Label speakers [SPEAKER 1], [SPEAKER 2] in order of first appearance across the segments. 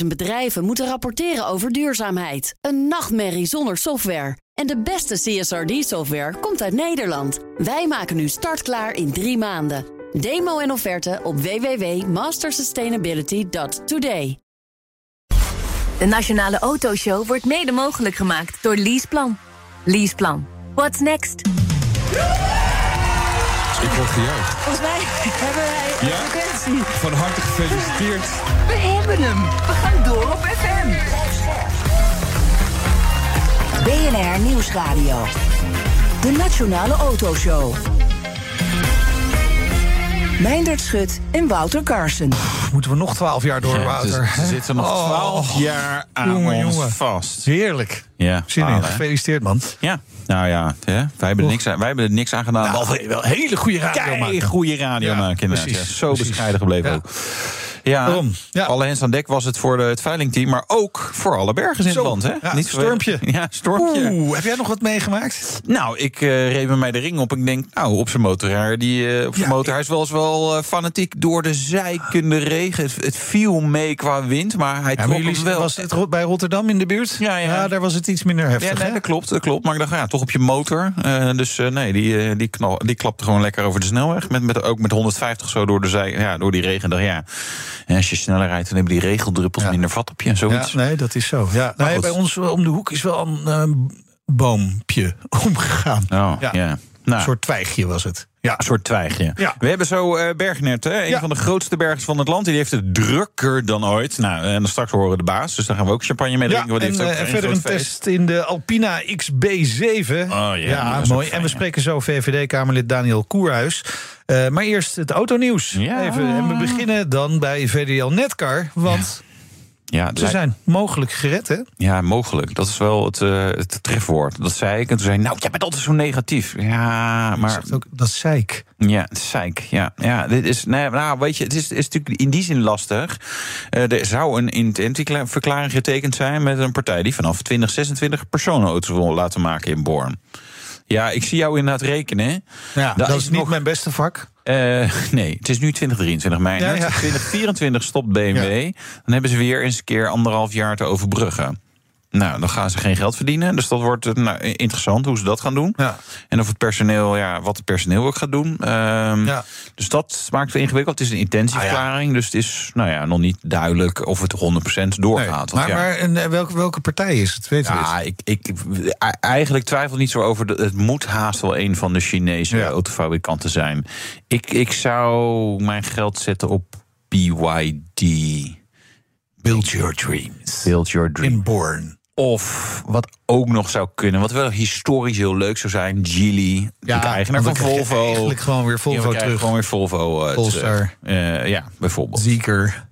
[SPEAKER 1] 250.000 bedrijven moeten rapporteren over duurzaamheid. Een nachtmerrie zonder software. En de beste CSRD-software komt uit Nederland. Wij maken nu startklaar in drie maanden. Demo en offerte op www.mastersustainability.today.
[SPEAKER 2] De Nationale Autoshow wordt mede mogelijk gemaakt door Leaseplan. Leaseplan. What's next?
[SPEAKER 3] Ik word gejuicht.
[SPEAKER 4] Volgens mij hebben wij een
[SPEAKER 3] Ja?
[SPEAKER 4] frequentie.
[SPEAKER 3] Van harte gefeliciteerd.
[SPEAKER 4] We hebben hem. We gaan door op FM.
[SPEAKER 5] BNR Nieuwsradio. De Nationale Autoshow. Meindert Schut en Wouter Carson.
[SPEAKER 6] Moeten we nog twaalf jaar door,
[SPEAKER 7] Ja,
[SPEAKER 6] Wouter?
[SPEAKER 7] er zitten nog
[SPEAKER 6] Oh,
[SPEAKER 7] 12 jaar aan
[SPEAKER 6] jongen,
[SPEAKER 7] ons
[SPEAKER 6] jongen.
[SPEAKER 7] vast.
[SPEAKER 6] Heerlijk.
[SPEAKER 7] Ja,
[SPEAKER 6] Zin in. Gefeliciteerd, man.
[SPEAKER 7] Ja, nou ja, hè? Wij, hebben er niks aan, wij hebben er niks aan gedaan.
[SPEAKER 6] Nou, wel hele goede radio
[SPEAKER 7] kei
[SPEAKER 6] maken.
[SPEAKER 7] goede radio
[SPEAKER 6] Ja,
[SPEAKER 7] maken. inderdaad.
[SPEAKER 6] precies,
[SPEAKER 7] Ja, zo
[SPEAKER 6] precies.
[SPEAKER 7] bescheiden gebleven
[SPEAKER 6] Ja.
[SPEAKER 7] ook. Ja,
[SPEAKER 6] Daarom, ja.
[SPEAKER 7] alle hens aan dek was het voor de, het veilingteam, maar ook voor alle bergers in
[SPEAKER 6] Zo,
[SPEAKER 7] het land. Hè?
[SPEAKER 6] ja,
[SPEAKER 7] Niet
[SPEAKER 6] stormpje.
[SPEAKER 7] Ja, stormpje.
[SPEAKER 6] Oeh, heb jij nog wat meegemaakt?
[SPEAKER 7] Nou, ik eh reed met mij de ring op. Ik denk, nou, op zijn motor, die, eh, op zijn
[SPEAKER 6] Ja,
[SPEAKER 7] motor, hij is wel eens wel eh, fanatiek door de zijkende regen. Het, het viel mee qua wind, maar hij
[SPEAKER 6] Ja,
[SPEAKER 7] trok
[SPEAKER 6] maar
[SPEAKER 7] hem
[SPEAKER 6] jullie,
[SPEAKER 7] wel.
[SPEAKER 6] was het bij Rotterdam in de buurt?
[SPEAKER 7] Ja, ja.
[SPEAKER 6] daar was het iets minder
[SPEAKER 7] Ja,
[SPEAKER 6] heftig,
[SPEAKER 7] nee,
[SPEAKER 6] hè?
[SPEAKER 7] dat klopt, dat klopt. Maar ik dacht, ja, toch op je motor. Eh, dus eh, nee, die, die, knal, die klapte gewoon lekker over de snelweg. Met, met, ook met 150 zo door, de zij, ja, door die regen. Dacht, ja, en als je sneller rijdt, dan hebben die regeldruppels
[SPEAKER 6] Ja.
[SPEAKER 7] minder vat op je. Zoiets.
[SPEAKER 6] Ja, nee, dat is zo. Ja,
[SPEAKER 7] goed.
[SPEAKER 6] bij ons om de hoek is wel een eh, boompje omgegaan.
[SPEAKER 7] Oh,
[SPEAKER 6] Ja.
[SPEAKER 7] ja. Nou,
[SPEAKER 6] Een soort twijgje was het. Ja,
[SPEAKER 7] Een soort twijgje.
[SPEAKER 6] Ja.
[SPEAKER 7] We hebben zo eh Bergnet, hè, een
[SPEAKER 6] Ja.
[SPEAKER 7] van de grootste bergers van het land. Die heeft het drukker dan ooit. Nou, en dan straks horen we de baas. Dus daar gaan we ook champagne mee
[SPEAKER 6] Ja,
[SPEAKER 7] drinken. die
[SPEAKER 6] en,
[SPEAKER 7] heeft ook
[SPEAKER 6] eh, en
[SPEAKER 7] een
[SPEAKER 6] verder een
[SPEAKER 7] feest.
[SPEAKER 6] test in de Alpina XB7.
[SPEAKER 7] ja, dat is ook
[SPEAKER 6] mooi. en we
[SPEAKER 7] ja.
[SPEAKER 6] spreken zo VVD-Kamerlid Daniel Koerhuis. Eh, maar eerst het autonieuws.
[SPEAKER 7] Ja.
[SPEAKER 6] Even, en we beginnen dan bij VDL Netcar. Want
[SPEAKER 7] Ja,
[SPEAKER 6] ze zijn mogelijk gered, hè?
[SPEAKER 7] Ja, mogelijk. Dat is wel het, eh, het trefwoord. Dat zei ik. En toen zei nou, jij bent altijd zo negatief. Ja, maar...
[SPEAKER 6] Zegt ook, dat zei ik.
[SPEAKER 7] Ja, zeik. Ja, ja dit is, nou, weet je, het is, is natuurlijk in die zin lastig. Eh, er zou een intentieverklaring getekend zijn met een partij die vanaf 2026 personenauto's wil laten maken in Born. Ja, ik zie jou inderdaad rekenen.
[SPEAKER 6] Ja, dat is niet
[SPEAKER 7] nog-
[SPEAKER 6] mijn beste vak.
[SPEAKER 7] Eh, nee, het is nu 2023 mei.
[SPEAKER 6] Ja, ja.
[SPEAKER 7] 2024 stopt BMW. Dan hebben ze weer eens een keer anderhalf jaar te overbruggen. Nou, dan gaan ze geen geld verdienen. Dus dat wordt eh, nou, interessant hoe ze dat gaan doen.
[SPEAKER 6] Ja.
[SPEAKER 7] En of het personeel, ja, wat het personeel ook gaat doen. Ehm,
[SPEAKER 6] Ja.
[SPEAKER 7] Dus dat maakt het ingewikkeld. Het is een intentieverklaring. Dus het is nou ja, nog niet duidelijk of het 100% doorgaat.
[SPEAKER 6] Nee,
[SPEAKER 7] Want
[SPEAKER 6] maar maar en, eh, welke, welke partij is het? Weet
[SPEAKER 7] ja, ik, ik eigenlijk twijfel niet zo over. de- Het moet haast wel een van de Chinese autofabrikanten zijn. Ik, ik zou mijn geld zetten op BYD.
[SPEAKER 6] Build Your Dreams.
[SPEAKER 7] Build Your Dream.
[SPEAKER 6] In Born.
[SPEAKER 7] Of wat ook nog zou kunnen, wat wel historisch heel leuk zou zijn, Geely, de eigenaar van Volvo.
[SPEAKER 6] Eigenlijk gewoon weer
[SPEAKER 7] Ja, we
[SPEAKER 6] Volvo terug.
[SPEAKER 7] Gewoon weer Volvo. terug. Eh, ja, bijvoorbeeld.
[SPEAKER 6] Zieker.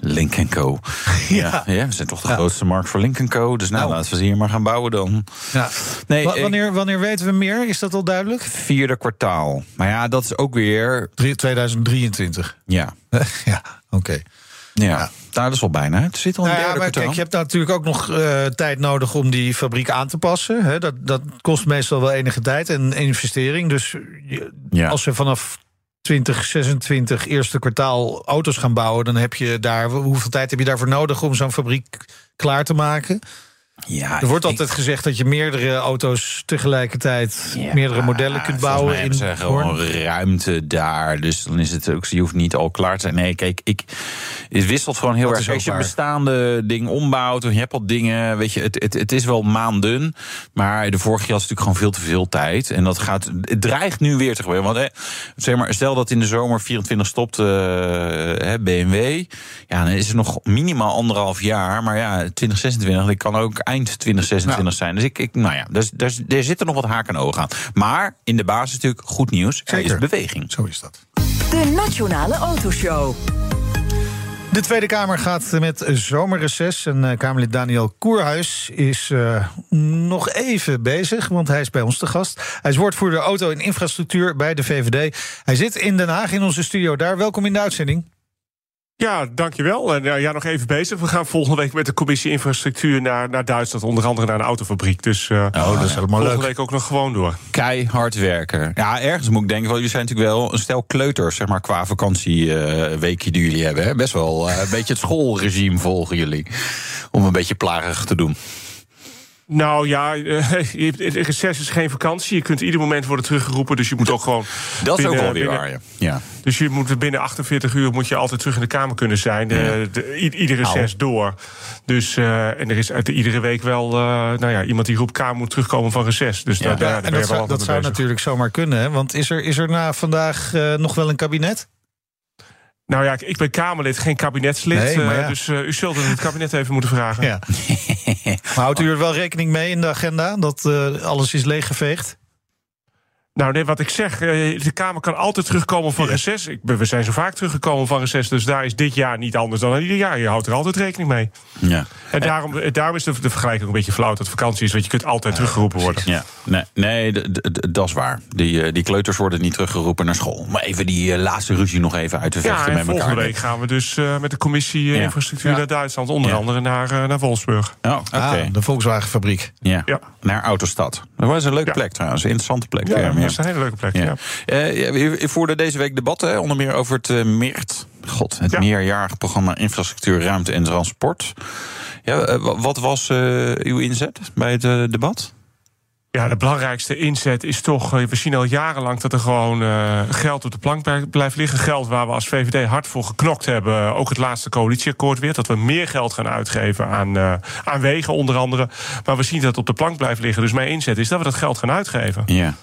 [SPEAKER 7] Link Co. Ja. Ja, we zijn toch de
[SPEAKER 6] Ja.
[SPEAKER 7] grootste markt voor Link Co. Dus nou,
[SPEAKER 6] Nou.
[SPEAKER 7] laten we ze hier maar gaan bouwen dan.
[SPEAKER 6] Ja.
[SPEAKER 7] Nee,
[SPEAKER 6] wanneer, wanneer weten we meer? Is dat al duidelijk?
[SPEAKER 7] vierde kwartaal. Maar ja, dat is ook weer.
[SPEAKER 6] Drie- 2023.
[SPEAKER 7] Ja.
[SPEAKER 6] ja, oké.
[SPEAKER 7] Ja. Nou, dat is wel bijna. Het zit al in
[SPEAKER 6] Nou ja, maar kijk, je hebt natuurlijk ook nog eh, tijd nodig om die fabriek aan te passen. Hè. Dat, dat kost meestal wel enige tijd en investering. Dus je-
[SPEAKER 7] Ja.
[SPEAKER 6] als we vanaf 2026 eerste kwartaal auto's gaan bouwen, dan heb je daar hoeveel tijd heb je daarvoor nodig om zo'n fabriek klaar te maken?
[SPEAKER 7] Ja,
[SPEAKER 6] Er wordt
[SPEAKER 7] ik-
[SPEAKER 6] altijd gezegd dat je meerdere auto's tegelijkertijd,
[SPEAKER 7] Ja,
[SPEAKER 6] meerdere modellen kunt bouwen
[SPEAKER 7] mij
[SPEAKER 6] in
[SPEAKER 7] ze gewoon ruimte daar. Dus dan is het ook, je hoeft niet al klaar te zijn. Nee, kijk, ik, het wisselt gewoon heel
[SPEAKER 6] Dat
[SPEAKER 7] erg. Als je
[SPEAKER 6] waar.
[SPEAKER 7] bestaande ding ombouwt, en je hebt al dingen, weet je, het, het, het is wel maanden. Maar de vorige was het natuurlijk gewoon veel te veel tijd. En dat gaat, het dreigt nu weer te gebeuren. Want hè, zeg maar, stel dat in de zomer 24 stopt eh, BMW. Ja, dan is het nog minimaal anderhalf jaar. Maar ja, 2026, dat kan ook eind 2026 zijn. Dus ik, ik nou ja, daar, daar, daar zitten nog wat haken en ogen aan. Maar in de basis natuurlijk goed nieuws. Er
[SPEAKER 6] Zeker.
[SPEAKER 7] is beweging.
[SPEAKER 6] Zo is dat.
[SPEAKER 5] De Nationale Autoshow.
[SPEAKER 6] De Tweede Kamer gaat met zomerreces. En eh, Kamerlid Daniel Koerhuis is eh, nog even bezig, want hij is bij ons te gast. Hij is woordvoerder auto en infrastructuur bij de VVD. Hij zit in Den Haag in onze studio daar. Welkom in de uitzending.
[SPEAKER 8] Ja, dankjewel. En ja, nog even bezig. We gaan volgende week met de commissie infrastructuur naar, naar Duitsland, onder andere naar een autofabriek. Dus uh,
[SPEAKER 6] oh, dat is helemaal
[SPEAKER 8] volgende
[SPEAKER 6] leuk.
[SPEAKER 8] week ook nog gewoon door.
[SPEAKER 7] Keihard werken. Ja, ergens moet ik denken, wel, jullie zijn natuurlijk wel een stel kleuters, zeg maar, qua vakantieweekje die jullie hebben. Hè? Best wel uh, een beetje het schoolregime volgen jullie. Om een beetje plagerig te doen.
[SPEAKER 8] Nou ja, reces is geen vakantie. Je kunt ieder moment worden teruggeroepen. Dus je moet ook gewoon.
[SPEAKER 7] Dat is ook wel weer waar, ja. ja.
[SPEAKER 8] Dus je moet binnen 48 uur moet je altijd terug in de kamer kunnen zijn. De, de, iedere reces door. Dus uh, en er is uit iedere week wel uh, nou ja, iemand die roept kamer moet terugkomen van reces. Dus
[SPEAKER 6] ja.
[SPEAKER 8] daar, daar,
[SPEAKER 6] ja, en dat zou, dat zou natuurlijk zomaar kunnen. Hè? Want is er, is er na vandaag uh, nog wel een kabinet?
[SPEAKER 8] Nou ja, ik ben Kamerlid, geen kabinetslid.
[SPEAKER 6] Nee, ja.
[SPEAKER 8] uh, dus uh, u zult het, het kabinet even moeten vragen.
[SPEAKER 6] Ja. maar houdt u er wel rekening mee in de agenda dat uh, alles is leeggeveegd?
[SPEAKER 8] Nou, nee, wat ik zeg, de Kamer kan altijd terugkomen van reces. Ik, we zijn zo vaak teruggekomen van reces, dus daar is dit jaar niet anders dan ieder jaar. Je houdt er altijd rekening mee.
[SPEAKER 7] Ja.
[SPEAKER 8] En daarom, daarom is de, de vergelijking een beetje flauw dat vakantie is, want je kunt altijd teruggeroepen worden.
[SPEAKER 7] Ja, nee, nee dat is waar. Die, die kleuters worden niet teruggeroepen naar school. Maar even die laatste ruzie nog even uit te vechten
[SPEAKER 8] ja,
[SPEAKER 7] met elkaar.
[SPEAKER 8] Volgende week gaan we dus uh, met de commissie ja. infrastructuur ja. naar Duitsland, onder andere naar, uh, naar Wolfsburg.
[SPEAKER 7] Oh, okay.
[SPEAKER 6] ah, de Volkswagenfabriek.
[SPEAKER 7] Ja. naar Autostad. Dat was een leuke plek trouwens, een interessante plek.
[SPEAKER 8] Ja, is een hele leuke plek. Ja.
[SPEAKER 7] Uh, je voerde deze week debatten, onder meer over het uh, MEERT. God, het meerjarig programma Infrastructuur, Ruimte en Transport. Ja, wat was uw inzet bij het debat?
[SPEAKER 8] Ja, de belangrijkste inzet is toch. We zien al jarenlang dat er gewoon uh, geld op de plank blijft liggen. Geld waar we als VVD hard voor geknokt hebben. Ook het laatste coalitieakkoord weer. Dat we meer geld gaan uitgeven aan, uh, aan wegen, onder andere. Maar we zien dat het op de plank blijft liggen. Dus mijn inzet is dat we dat geld gaan uitgeven.
[SPEAKER 7] Ja.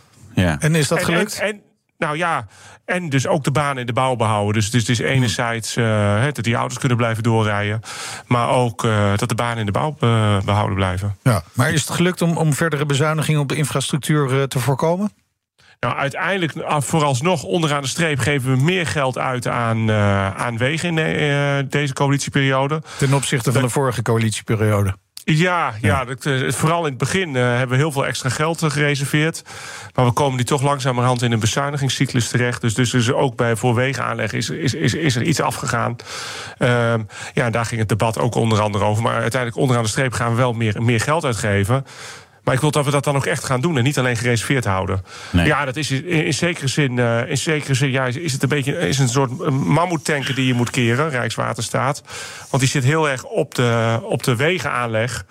[SPEAKER 7] Ja.
[SPEAKER 6] En is dat gelukt?
[SPEAKER 8] En, en, nou ja, en dus ook de banen in de bouw behouden. Dus het is, het is enerzijds uh, dat die auto's kunnen blijven doorrijden. Maar ook uh, dat de banen in de bouw be behouden blijven.
[SPEAKER 6] Ja, maar is het gelukt om, om verdere bezuinigingen op de infrastructuur uh, te voorkomen?
[SPEAKER 8] Nou, uiteindelijk, vooralsnog, onderaan de streep geven we meer geld uit aan, aan wegen in de, deze coalitieperiode.
[SPEAKER 6] Ten opzichte van de vorige coalitieperiode.
[SPEAKER 8] Ja, ja. Dat, uh, vooral in het begin uh, hebben we heel veel extra geld uh, gereserveerd. Maar we komen nu toch langzamerhand in een bezuinigingscyclus terecht. Dus, dus, dus ook bij voor wegenaanleg is, is, is, is er iets afgegaan. Ehm, ja, daar ging het debat ook onder andere over. Maar uiteindelijk onderaan de streep gaan we wel meer, meer geld uitgeven. Maar ik wil dat we dat dan ook echt gaan doen en niet alleen gereserveerd houden.
[SPEAKER 7] Nee.
[SPEAKER 8] Ja, dat is in, in zekere zin, uh, in zekere zin ja, is het een beetje is een soort mammoetanker die je moet keren, Rijkswaterstaat. Want die zit heel erg op de, op de wegenaanleg.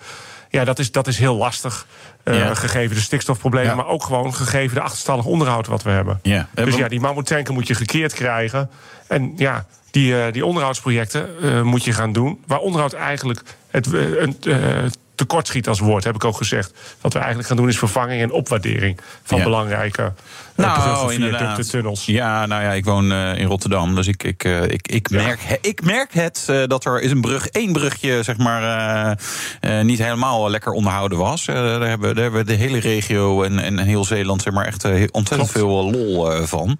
[SPEAKER 8] Ja, dat is, dat is heel lastig. Uh, ja. Gegeven de stikstofproblemen, ja. maar ook gewoon gegeven de achterstallig onderhoud wat we hebben.
[SPEAKER 7] Ja.
[SPEAKER 8] Dus ja, die mammoetanker moet je gekeerd krijgen. En ja, die, uh, die onderhoudsprojecten uh, moet je gaan doen. Waar onderhoud eigenlijk het, een, tekortschiet als woord, heb ik ook gezegd. Wat we eigenlijk gaan doen is vervanging en opwaardering van
[SPEAKER 7] Ja.
[SPEAKER 8] belangrijke
[SPEAKER 7] Nou, inderdaad.
[SPEAKER 8] viaducten, tunnels.
[SPEAKER 7] Ja, nou ja, ik woon eh, in Rotterdam, dus ik, ik, eh, ik, ik, merk, ik merk het eh, dat er is een brug, één brugje, zeg maar, eh, eh, niet helemaal lekker onderhouden was. Eh, daar, hebben, daar hebben we de hele regio en, en heel Zeeland, zeg maar, echt eh, ontzettend
[SPEAKER 8] Klopt.
[SPEAKER 7] veel eh, lol eh, van.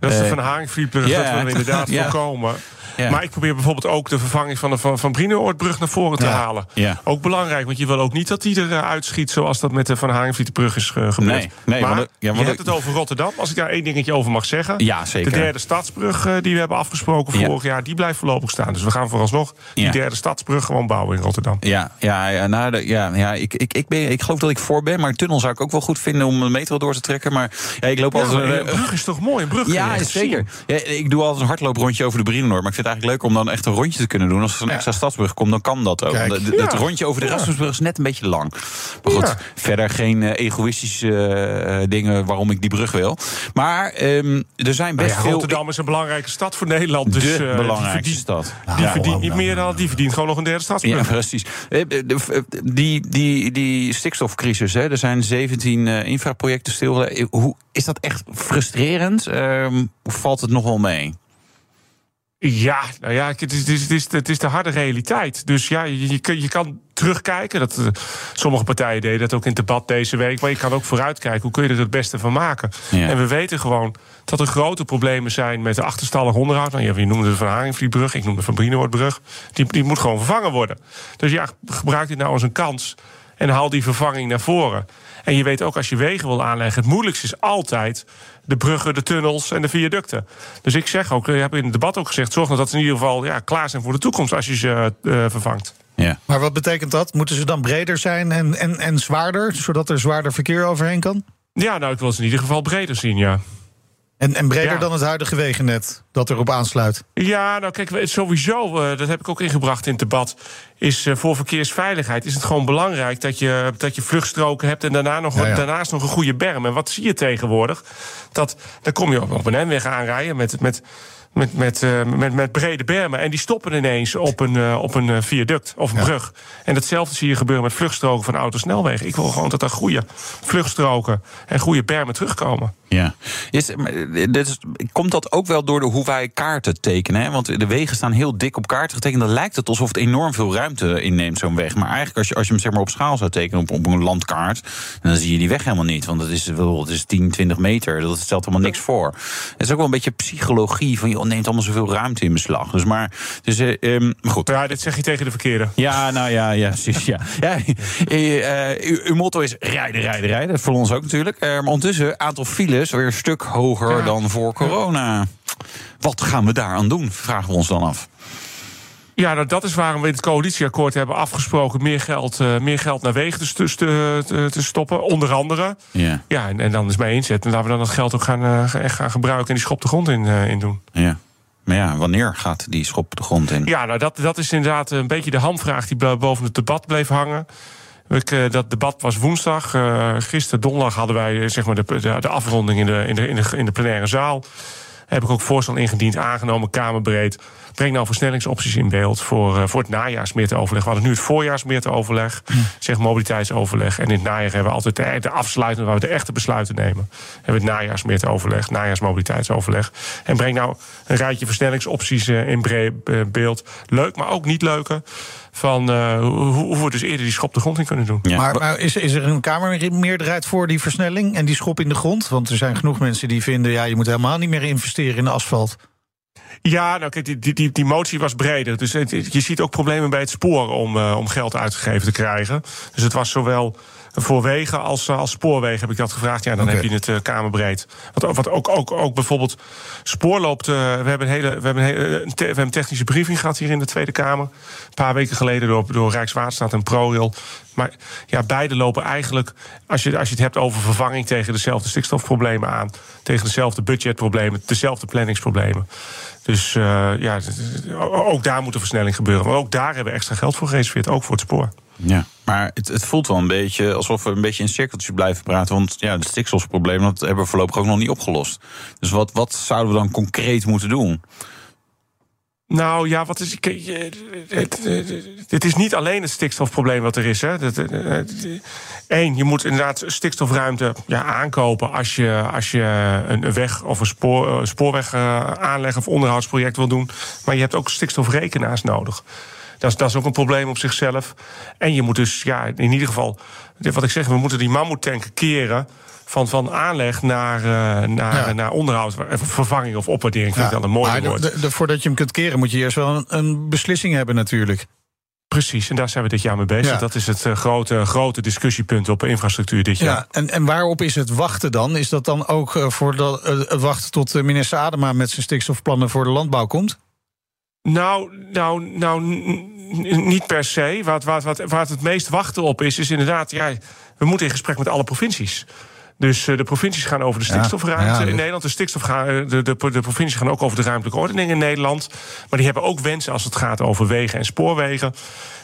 [SPEAKER 8] Dat is de
[SPEAKER 7] Eh,
[SPEAKER 8] Van Haringvlietbrug,
[SPEAKER 7] ja,
[SPEAKER 8] dat we inderdaad voorkomen.
[SPEAKER 7] Ja.
[SPEAKER 8] Maar ik probeer bijvoorbeeld ook de vervanging van de Van, van Brienoordbrug naar voren te
[SPEAKER 6] Ja.
[SPEAKER 8] halen.
[SPEAKER 7] Ja.
[SPEAKER 8] Ook belangrijk, want je wil ook niet dat die eruit schiet... zoals dat met de Van Haringvlietbrug is eh, gebeurd.
[SPEAKER 7] Nee, nee,
[SPEAKER 8] maar
[SPEAKER 7] want want
[SPEAKER 8] je hebt het over Rotterdam. Als ik daar één dingetje over mag zeggen.
[SPEAKER 7] Ja, zeker.
[SPEAKER 8] De derde stadsbrug eh, die we hebben afgesproken vorig jaar... die blijft voorlopig staan. Dus we gaan vooralsnog die derde stadsbrug gewoon bouwen in Rotterdam.
[SPEAKER 7] Ja, ja, ja, nou, de- ja, ja ik, ik, ik, ben, ik geloof dat ik voor ben, maar een tunnel zou ik ook wel goed vinden om een metro door te trekken. Maar ja, ik loop altijd.
[SPEAKER 8] maar
[SPEAKER 7] eh,
[SPEAKER 8] een brug is toch mooi? Een brug
[SPEAKER 7] Ja, zeker. ik doe altijd een hardlooprondje over de Brienenoord. Maar ik vind eigenlijk leuk om dan echt een rondje te kunnen doen. Als er een
[SPEAKER 6] Ja.
[SPEAKER 7] extra stadsbrug komt, dan kan dat ook.
[SPEAKER 6] Kijk.
[SPEAKER 7] De- Het rondje over de
[SPEAKER 8] Ja.
[SPEAKER 7] Erasmusbrug is net een beetje lang. Maar goed,
[SPEAKER 8] Ja.
[SPEAKER 7] verder geen eh, egoïstische eh, dingen waarom ik die brug wil. Maar ehm, er zijn
[SPEAKER 8] Nou
[SPEAKER 7] best
[SPEAKER 8] ja,
[SPEAKER 7] veel...
[SPEAKER 8] Rotterdam is een belangrijke stad voor Nederland. Dus,
[SPEAKER 7] de
[SPEAKER 8] eh, die
[SPEAKER 7] belangrijkste
[SPEAKER 8] verdient-
[SPEAKER 7] stad.
[SPEAKER 8] Die
[SPEAKER 7] Ja.
[SPEAKER 8] verdient niet meer dan, die verdient gewoon nog een derde stadsbrug.
[SPEAKER 7] Ja, precies. Die, die, die stikstofcrisis, hè, er zijn 17 eh, infraprojecten stil. Hoe, is dat echt frustrerend? Ehm, Of valt het nog wel mee?
[SPEAKER 8] Ja, nou ja, het is, het is, het is, de harde realiteit. Dus ja, je, je, je kan terugkijken. Dat, eh, sommige partijen deden dat ook in het debat deze week. Maar je kan ook vooruitkijken. Hoe kun je er het beste van maken?
[SPEAKER 7] Ja.
[SPEAKER 8] En we weten gewoon dat er grote problemen zijn met de achterstallig onderhoud. Nou, je noemde de Van Haringvlietbrug, ik noemde de Van Brienoordbrug. Die, die moet gewoon vervangen worden. Dus ja, gebruik dit nou als een kans. En haal die vervanging naar voren. En je weet ook als je wegen wil aanleggen, het moeilijkste is altijd de bruggen, de tunnels en de viaducten. Dus ik zeg ook, je hebt in het debat ook gezegd, zorg nou dat ze in ieder geval ja, klaar zijn voor de toekomst als je ze uh, vervangt.
[SPEAKER 7] Ja.
[SPEAKER 6] Maar wat betekent dat? Moeten ze dan breder zijn en, en, en zwaarder, zodat er zwaarder verkeer overheen kan?
[SPEAKER 8] Ja, nou, ik wil ze in ieder geval breder zien, ja.
[SPEAKER 6] En, en breder
[SPEAKER 8] Ja.
[SPEAKER 6] dan het huidige wegennet dat erop aansluit?
[SPEAKER 8] Ja, nou kijk, sowieso, eh, dat heb ik ook ingebracht in het debat... is eh, voor verkeersveiligheid is het gewoon belangrijk... dat je, dat je vluchtstroken hebt en daarna nog,
[SPEAKER 6] Ja, ja.
[SPEAKER 8] daarnaast nog een goede berm. En wat zie je tegenwoordig? Dat, dan kom je op, op een N-weg aanrijden met... met met, met, eh, met, met brede bermen. En die stoppen ineens op een, op een viaduct of een brug. En datzelfde zie je gebeuren met vluchtstroken van autosnelwegen. Ik wil gewoon dat er goede vluchtstroken en goede bermen terugkomen.
[SPEAKER 7] Ja. Is, eh, dit komt dat ook wel door de, hoe wij kaarten tekenen? Hè? Want de wegen staan heel dik op kaarten getekend. Dan lijkt het alsof het enorm veel ruimte inneemt, zo'n weg. Maar eigenlijk, als je, als je hem zeg maar, op schaal zou tekenen, op, op een landkaart... dan zie je die weg helemaal niet. Want het is, wel, het is 10, 20 meter. Dat stelt helemaal niks voor. Het is ook wel een beetje psychologie van... joh, neemt allemaal zoveel ruimte in beslag. Dus maar, dus, eh, ehm, maar goed.
[SPEAKER 8] Ja, dit zeg je tegen de verkeerde.
[SPEAKER 7] Ja, nou ja, ja, precies. Ja. Ja, eh, uw, uw motto is rijden, rijden, rijden. Dat voor ons ook natuurlijk. Maar ondertussen, aantal files weer een stuk hoger dan voor corona. Wat gaan we daaraan doen, vragen we ons dan af.
[SPEAKER 8] Ja, nou, dat is waarom we in het coalitieakkoord hebben afgesproken... meer geld, eh, meer geld naar wegen te, te, te- stoppen, onder andere.
[SPEAKER 7] Ja,
[SPEAKER 8] Ja, en, en dan is mij inzet. En laten we dan dat geld ook gaan, eh, echt gaan gebruiken... en die schop de grond in, eh, in doen.
[SPEAKER 7] ja. Maar ja, wanneer gaat die schop de grond in?
[SPEAKER 8] Ja, nou, dat, dat is inderdaad een beetje de hamvraag... die boven het debat bleef hangen. Ik, eh, dat debat was woensdag. Eh, gisteren, donderdag, hadden wij eh, zeg maar de, de, de afronding in de, in, de, in, de, in de plenaire zaal. Heb ik ook voorstel ingediend, aangenomen, Kamerbreed. Breng nou versnellingsopties in beeld voor, eh, voor het najaarsmeeroverleg. We hadden nu het voorjaarsmeeroverleg, zeg mobiliteitsoverleg. En in het najaar hebben we altijd de, de afsluitende, waar we de echte besluiten nemen. Hebben we het najaarsmeeroverleg, najaarsmobiliteitsoverleg. En breng nou een rijtje versnellingsopties in beeld. Leuk, maar ook niet leuke. Van eh, hoe, hoe we dus eerder die schop de grond in kunnen doen.
[SPEAKER 7] Ja.
[SPEAKER 6] Maar, maar is, is er een Kamermeerderheid voor die versnelling en die schop in de grond? Want er zijn genoeg mensen die vinden... ja, je moet helemaal niet meer investeren in de asfalt.
[SPEAKER 8] Ja, nou kijk, die, die, die, die motie was breder. Dus het- je ziet ook problemen bij het spoor om, eh, om geld uitgegeven te krijgen. Dus het was zowel voor wegen als, eh, als spoorwegen heb ik dat gevraagd. Ja, dan heb je het eh, kamerbreed. Wat, wat ook, ook, ook bijvoorbeeld spoor loopt. eh, we, hebben een hele, we, hebben een hele, een te- we hebben technische briefing gehad hier in de Tweede Kamer. Een paar weken geleden door, door Rijkswaterstaat en ProRail. Maar ja, beide lopen eigenlijk, als je, als je het hebt over vervanging tegen dezelfde stikstofproblemen aan, tegen dezelfde budgetproblemen, dezelfde planningsproblemen. Dus ja, ook daar moet een versnelling gebeuren. Maar ook daar hebben we extra geld voor gereserveerd, ook voor het spoor.
[SPEAKER 7] Ja, maar het, het voelt wel een beetje alsof we een beetje in cirkeltjes blijven praten. Want ja, het stikstofprobleem dat hebben we voorlopig ook nog niet opgelost. Dus wat, wat zouden we dan concreet moeten doen?
[SPEAKER 8] Nou ja, wat is. het is niet alleen het stikstofprobleem wat er is. Hè. Dat, eh, eh, Eén, je moet inderdaad stikstofruimte ja, aankopen als je, als je een weg of een spoor, spoorweg eh, aanleg of onderhoudsproject wil doen. Maar je hebt ook stikstofrekenaars nodig. Dat is, dat is ook een probleem op zichzelf. En je moet dus, ja, in ieder geval, wat ik zeg, we moeten die mammoetanken keren. Van, van aanleg naar, eh, naar,
[SPEAKER 6] Ja.
[SPEAKER 8] naar onderhoud, eh, vervanging of opwaardering. Vind ik dan een mooi woord.
[SPEAKER 6] de- de- voordat je hem kunt keren moet je eerst wel een, een beslissing hebben natuurlijk.
[SPEAKER 8] Precies, en daar zijn we dit jaar mee bezig.
[SPEAKER 6] Ja.
[SPEAKER 8] Dat is het eh, grote, grote discussiepunt op infrastructuur dit jaar.
[SPEAKER 6] Ja, en, en waarop is het wachten dan? Is dat dan ook voor dat, het wachten tot minister Adema met zijn stikstofplannen voor de landbouw komt?
[SPEAKER 8] Nou, nou, nou niet per se. Wat, wat, wat, waar het het meest wachten op is, is inderdaad... Ja, we moeten in gesprek met alle provincies. Dus eh, de provincies gaan over de
[SPEAKER 6] Ja,
[SPEAKER 8] stikstofruimte in Nederland. De, stikstof gaan, eh, de, de, de provincies gaan ook over de ruimtelijke ordening in Nederland. Maar die hebben ook wensen als het gaat over wegen en spoorwegen.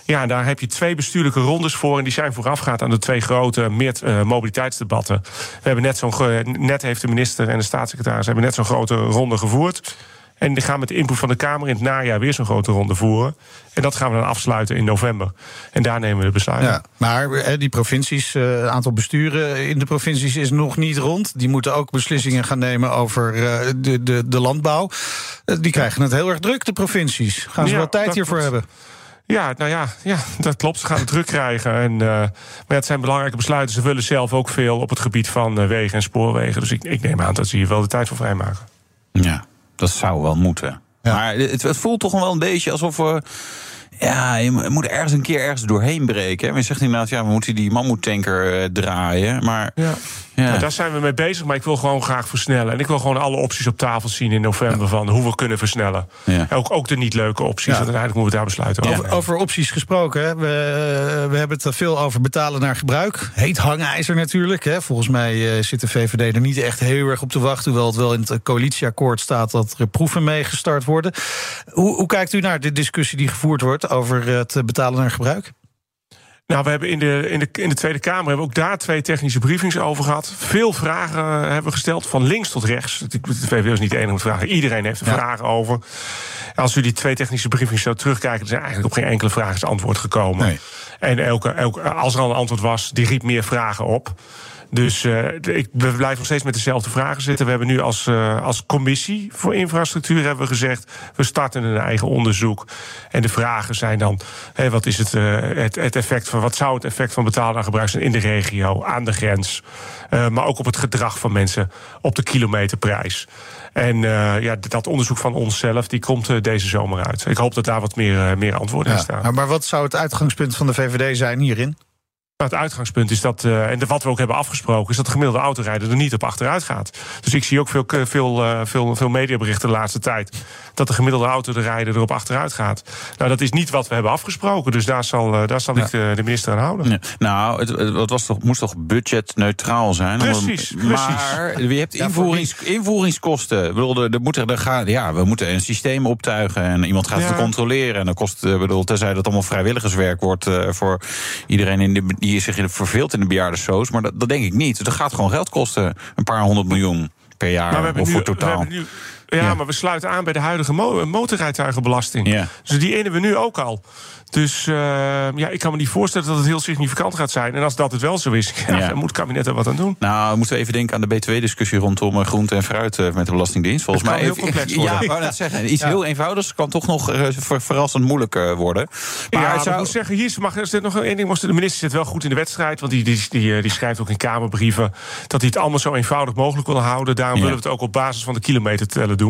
[SPEAKER 8] Ja, daar heb je twee bestuurlijke rondes voor. En die zijn voorafgaand aan de twee grote meer, eh, mobiliteitsdebatten. We hebben net zo'n. Net heeft de minister en de staatssecretaris hebben net zo'n grote ronde gevoerd. En die gaan met de input van de Kamer in het najaar weer zo'n grote ronde voeren. En dat gaan we dan afsluiten in november. En daar nemen we de besluiten.
[SPEAKER 6] Ja, maar eh, die provincies, eh, het aantal besturen in de provincies is nog niet rond. Die moeten ook beslissingen gaan nemen over eh, de, de, de landbouw. Die krijgen het heel erg druk, de provincies. Gaan ze
[SPEAKER 8] Ja,
[SPEAKER 6] wel tijd hiervoor
[SPEAKER 8] klopt.
[SPEAKER 6] hebben?
[SPEAKER 8] Ja, nou ja, ja, dat klopt. Ze gaan het druk krijgen. En, eh, maar ja, het zijn belangrijke besluiten. Ze willen zelf ook veel op het gebied van wegen en spoorwegen. Dus ik, ik neem aan dat ze hier wel de tijd voor vrijmaken.
[SPEAKER 7] Ja, dat zou wel moeten.
[SPEAKER 6] Ja.
[SPEAKER 7] Maar het, het voelt toch wel een beetje alsof we Ja, je moet ergens een keer ergens doorheen breken. hè. Men zegt inderdaad, ja, we moeten die mammoetanker eh, draaien. Maar
[SPEAKER 8] Ja.
[SPEAKER 7] Ja.
[SPEAKER 8] Nou, daar zijn we mee bezig, maar ik wil gewoon graag versnellen. En ik wil gewoon alle opties op tafel zien in november van hoe we kunnen versnellen.
[SPEAKER 7] Ja.
[SPEAKER 8] Ook, ook de niet leuke opties,
[SPEAKER 6] Ja.
[SPEAKER 8] want uiteindelijk moeten we daar besluiten over.
[SPEAKER 6] Over, over opties gesproken, hè. We, we hebben het er veel over betalen naar gebruik. Heet hangijzer natuurlijk. Hè. Volgens mij eh, zit de VVD er niet echt heel erg op te wachten. Hoewel het wel in het coalitieakkoord staat dat er proeven mee gestart worden. Hoe, hoe kijkt u naar de discussie die gevoerd wordt over het betalen naar gebruik?
[SPEAKER 8] Nou, we hebben in de, in, de, in de Tweede Kamer hebben we ook daar twee technische briefings over gehad. Veel vragen eh, hebben we gesteld, van links tot rechts. De VVD is niet de enige met vragen. Iedereen heeft er
[SPEAKER 6] Ja.
[SPEAKER 8] vragen over. Als u die twee technische briefings zo terugkijken, er zijn eigenlijk op geen enkele vraag is antwoord gekomen.
[SPEAKER 6] Nee.
[SPEAKER 8] En elke, elke, als er al een antwoord was, die riep meer vragen op. Dus eh, ik, we blijven nog steeds met dezelfde vragen zitten. We hebben nu als, eh, als commissie voor infrastructuur hebben we gezegd... we starten een eigen onderzoek. En de vragen zijn dan... Wat, is het, eh, het, het effect van, wat zou het effect van betalen aan gebruik zijn... in de regio, aan de grens... maar ook op het gedrag van mensen op de kilometerprijs. En ja, dat onderzoek van onszelf die komt deze zomer uit. Ik hoop dat daar wat meer, meer antwoorden in staan.
[SPEAKER 6] maar wat zou het uitgangspunt van de VVD zijn hierin?
[SPEAKER 8] Nou, het uitgangspunt is dat, eh, en de, wat we ook hebben afgesproken, is dat de gemiddelde autorijder er niet op achteruit gaat. Dus ik zie ook veel, veel, eh, veel, veel mediaberichten de laatste tijd dat de gemiddelde autorijder erop achteruit gaat. Nou, dat is niet wat we hebben afgesproken, dus daar zal, eh, daar zal ik de, de minister aan houden.
[SPEAKER 7] Ja. Nou, het, het was toch, moest toch budgetneutraal zijn?
[SPEAKER 8] Precies,
[SPEAKER 7] Maar je hebt invoerings, invoeringskosten. Ik bedoel, er, er moeten, er gaan, ja, we moeten een systeem optuigen en iemand gaat
[SPEAKER 8] Ja.
[SPEAKER 7] het controleren. En dan kost, ik bedoel, tenzij dat allemaal vrijwilligerswerk wordt eh, voor iedereen in de, die zich in- verveelt in de bejaardensoos. Maar dat, dat denk ik niet. Dat gaat gewoon geld kosten. Een paar honderd miljoen per jaar of voor totaal.
[SPEAKER 8] Ja,
[SPEAKER 7] Ja.
[SPEAKER 8] maar we sluiten aan bij de huidige mo- motorrijtuigenbelasting.
[SPEAKER 7] Ja.
[SPEAKER 8] Dus die innen we nu ook al. Dus eh, ja, ik kan me niet voorstellen dat het heel significant gaat zijn. En als dat het wel zo is, ja,
[SPEAKER 7] Ja.
[SPEAKER 8] dan moet het kabinet er wat aan doen.
[SPEAKER 7] Nou, moeten we even denken aan de BTW-discussie rondom eh, groente en fruit eh, met de Belastingdienst. Volgens mij
[SPEAKER 8] heel complex
[SPEAKER 7] Ja,
[SPEAKER 8] worden.
[SPEAKER 7] ik wou net zeggen. Iets heel eenvoudigs kan toch nog ver- verrassend moeilijk worden. Maar
[SPEAKER 8] ja,
[SPEAKER 7] zou-
[SPEAKER 8] ik moet zeggen, hier mag er nog één ding. De minister zit wel goed in de wedstrijd. Want die, die, die, die schrijft ook in Kamerbrieven. dat hij het allemaal zo eenvoudig mogelijk wil houden. Daarom
[SPEAKER 7] Ja.
[SPEAKER 8] willen we het ook op basis van de kilometertellen doen.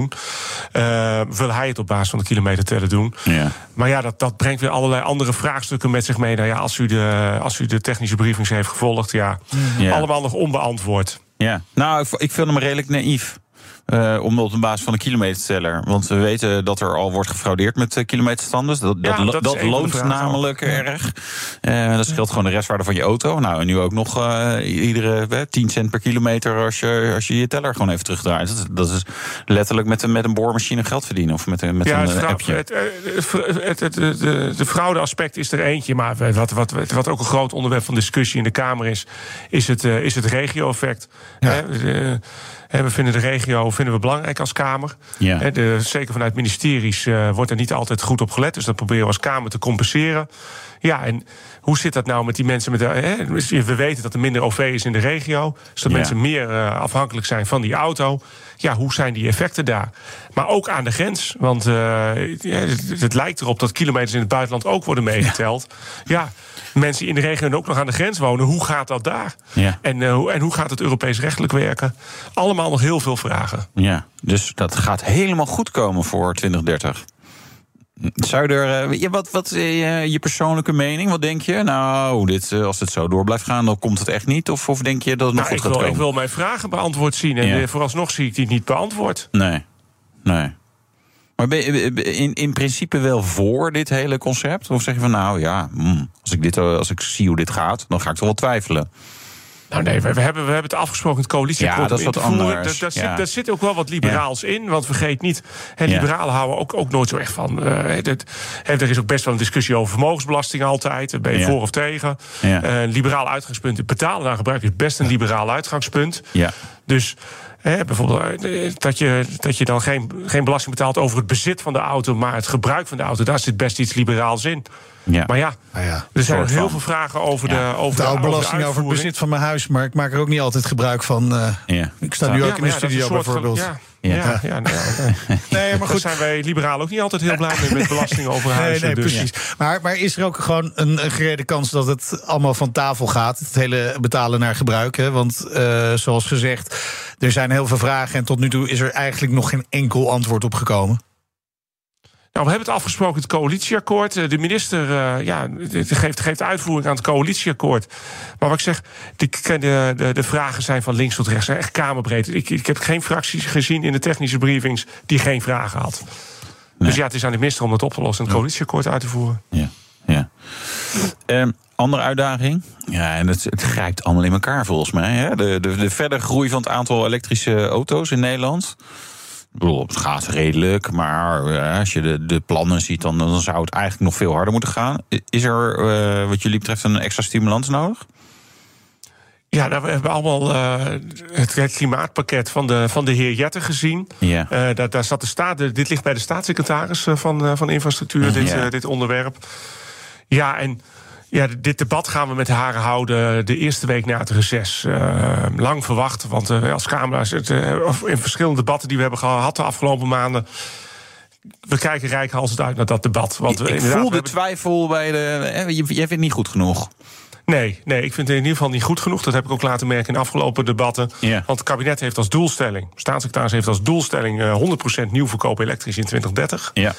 [SPEAKER 8] Eh wil hij het op basis van de kilometertellen doen.
[SPEAKER 7] Ja.
[SPEAKER 8] Maar ja, dat, dat brengt weer allerlei andere vraagstukken met zich mee. Nou ja, als u de, als u de technische briefings heeft gevolgd, ja,
[SPEAKER 7] Ja.
[SPEAKER 8] allemaal nog onbeantwoord.
[SPEAKER 7] Ja, nou, ik, ik vind hem redelijk naïef. Eh omdat op basis van een kilometersteller. Want we weten dat er al wordt gefraudeerd met eh, kilometerstanders. Dat,
[SPEAKER 8] Ja,
[SPEAKER 7] dat,
[SPEAKER 8] de
[SPEAKER 7] loont namelijk erg. Eh, dat scheelt gewoon de restwaarde van je auto. Nou, en nu ook nog iedere eh, 10 cent per kilometer als je, als je je teller gewoon even terugdraait. Dat, is- dat is letterlijk met een, met een boormachine geld verdienen. Of met, een- met
[SPEAKER 8] ja,
[SPEAKER 7] een
[SPEAKER 8] het
[SPEAKER 7] appje.
[SPEAKER 8] het, het, het, de, de fraudeaspect is er eentje. Maar wat, wat, wat ook een groot onderwerp van discussie in de Kamer is, is het, is het regio-effect. De- hè, we vinden de regio vinden we belangrijk als Kamer.
[SPEAKER 7] Ja.
[SPEAKER 8] Hè, de, zeker vanuit ministeries eh, wordt er niet altijd goed op gelet. Dus dat proberen we als Kamer te compenseren. Ja, en hoe zit dat nou met die mensen? Met de, hè, dus we weten dat er minder OV is in de regio. Dus dat
[SPEAKER 7] Ja.
[SPEAKER 8] mensen meer eh, afhankelijk zijn van die auto. Ja, hoe zijn die effecten daar? Maar ook aan de grens. Want eh, het lijkt erop dat kilometers in het buitenland ook worden meegeteld. Ja. Mensen die in de regio en ook nog aan de grens wonen, hoe gaat dat daar?
[SPEAKER 7] Ja.
[SPEAKER 8] En, eh, hoe- en hoe gaat het Europees rechtelijk werken? Allemaal nog heel veel vragen.
[SPEAKER 7] Ja, dus dat gaat helemaal goed komen voor 2030. Zou er, wat, wat eh, je persoonlijke mening? Wat denk je? Nou, dit, eh, als het zo door blijft gaan, dan komt het echt niet. Of, of denk je dat het nog
[SPEAKER 8] Nou,
[SPEAKER 7] goed
[SPEAKER 8] ik,
[SPEAKER 7] gaat
[SPEAKER 8] wil,
[SPEAKER 7] komen?
[SPEAKER 8] ik wil mijn vragen beantwoord zien. En
[SPEAKER 7] Ja.
[SPEAKER 8] vooralsnog zie ik die niet beantwoord.
[SPEAKER 7] Nee, nee. Maar ben je in, in principe wel voor dit hele concept? Of zeg je van nou ja, hmm, als, ik dit, eh, als ik zie hoe dit gaat, dan ga ik toch wel twijfelen.
[SPEAKER 8] Nou nee, we, we hebben, we hebben het afgesproken in het coalitieakkoord.
[SPEAKER 7] Ja, dat is wat anders.
[SPEAKER 8] Daar,
[SPEAKER 7] Ja.
[SPEAKER 8] zit, ook wel wat liberaals in. Want vergeet niet, hè, liberalen houden ook, ook nooit zo echt van. eh, dit, hè, er is ook best wel een discussie over vermogensbelasting altijd. Ben je voor of tegen? Eh, een liberaal uitgangspunt, betalen naar gebruik is best een liberaal uitgangspunt.
[SPEAKER 7] Ja.
[SPEAKER 8] Dus hè, bijvoorbeeld eh, dat je, dat je dan geen, geen belasting betaalt over het bezit van de auto, maar het gebruik van de auto, daar zit best iets liberaals in.
[SPEAKER 7] Ja.
[SPEAKER 8] Maar ja,
[SPEAKER 6] ja,
[SPEAKER 8] er zijn heel
[SPEAKER 7] van.
[SPEAKER 8] veel vragen over
[SPEAKER 7] Ja.
[SPEAKER 8] de over
[SPEAKER 6] de
[SPEAKER 8] de,
[SPEAKER 6] belasting over het bezit van mijn huis, maar ik maak er ook niet altijd gebruik van. eh,
[SPEAKER 7] Ja.
[SPEAKER 6] Ik sta nu ook in de studio bijvoorbeeld.
[SPEAKER 7] Ja.
[SPEAKER 8] ja, nou ja.
[SPEAKER 6] Nee, maar
[SPEAKER 8] Daar
[SPEAKER 6] goed.
[SPEAKER 8] zijn wij liberalen ook niet altijd heel blij mee met belasting over
[SPEAKER 6] Nee,
[SPEAKER 8] huizen.
[SPEAKER 6] nee,
[SPEAKER 8] dus.
[SPEAKER 6] precies. Maar, maar is er ook gewoon een, een gerede kans dat het allemaal van tafel gaat? Het hele betalen naar gebruik. Hè? Want eh, zoals gezegd, er zijn heel veel vragen. En tot nu toe is er eigenlijk nog geen enkel antwoord op gekomen.
[SPEAKER 8] Nou, we hebben het afgesproken, het coalitieakkoord. Eh, de minister uh, ja, geeft, geeft uitvoering aan het coalitieakkoord. Maar wat ik zeg, de, de, de vragen zijn van links tot rechts, zijn echt kamerbreed. Ik, ik heb geen fracties gezien in de technische briefings die geen vragen had. Dus ja, het is aan de minister om het op te lossen en het coalitieakkoord uit te voeren.
[SPEAKER 7] Ja, ja. Um, andere uitdaging? Ja, en het, het grijpt allemaal in elkaar volgens mij. Hè? De, de, de verdere groei van het aantal elektrische auto's in Nederland. Ik bedoel, het gaat redelijk, maar uh, als je de, de plannen ziet, dan, dan zou het eigenlijk nog veel harder moeten gaan. Is er, uh, wat jullie betreft, een extra stimulans nodig?
[SPEAKER 8] Ja, nou, we hebben allemaal uh, het klimaatpakket van de, van de heer Jetten gezien.
[SPEAKER 7] Ja.
[SPEAKER 8] Uh, daar, daar zat de staat, dit ligt bij de staatssecretaris van, van Infrastructuur, dit, ja. dit onderwerp. Ja, en ja, dit debat gaan we met haar houden de eerste week na het reces. Uh, lang verwacht, want uh, als Kamer, uh, in verschillende debatten die we hebben gehad de afgelopen maanden. We kijken rijkhalsend uit naar dat debat. Want
[SPEAKER 7] ik voel de twijfel bij de. Jij vindt het niet goed genoeg.
[SPEAKER 8] Nee, nee, ik vind het in ieder geval niet goed genoeg. Dat heb ik ook laten merken in de afgelopen debatten. Want het kabinet heeft als doelstelling, staatssecretaris heeft als doelstelling 100% nieuw verkopen elektrisch in 2030.
[SPEAKER 7] Ja.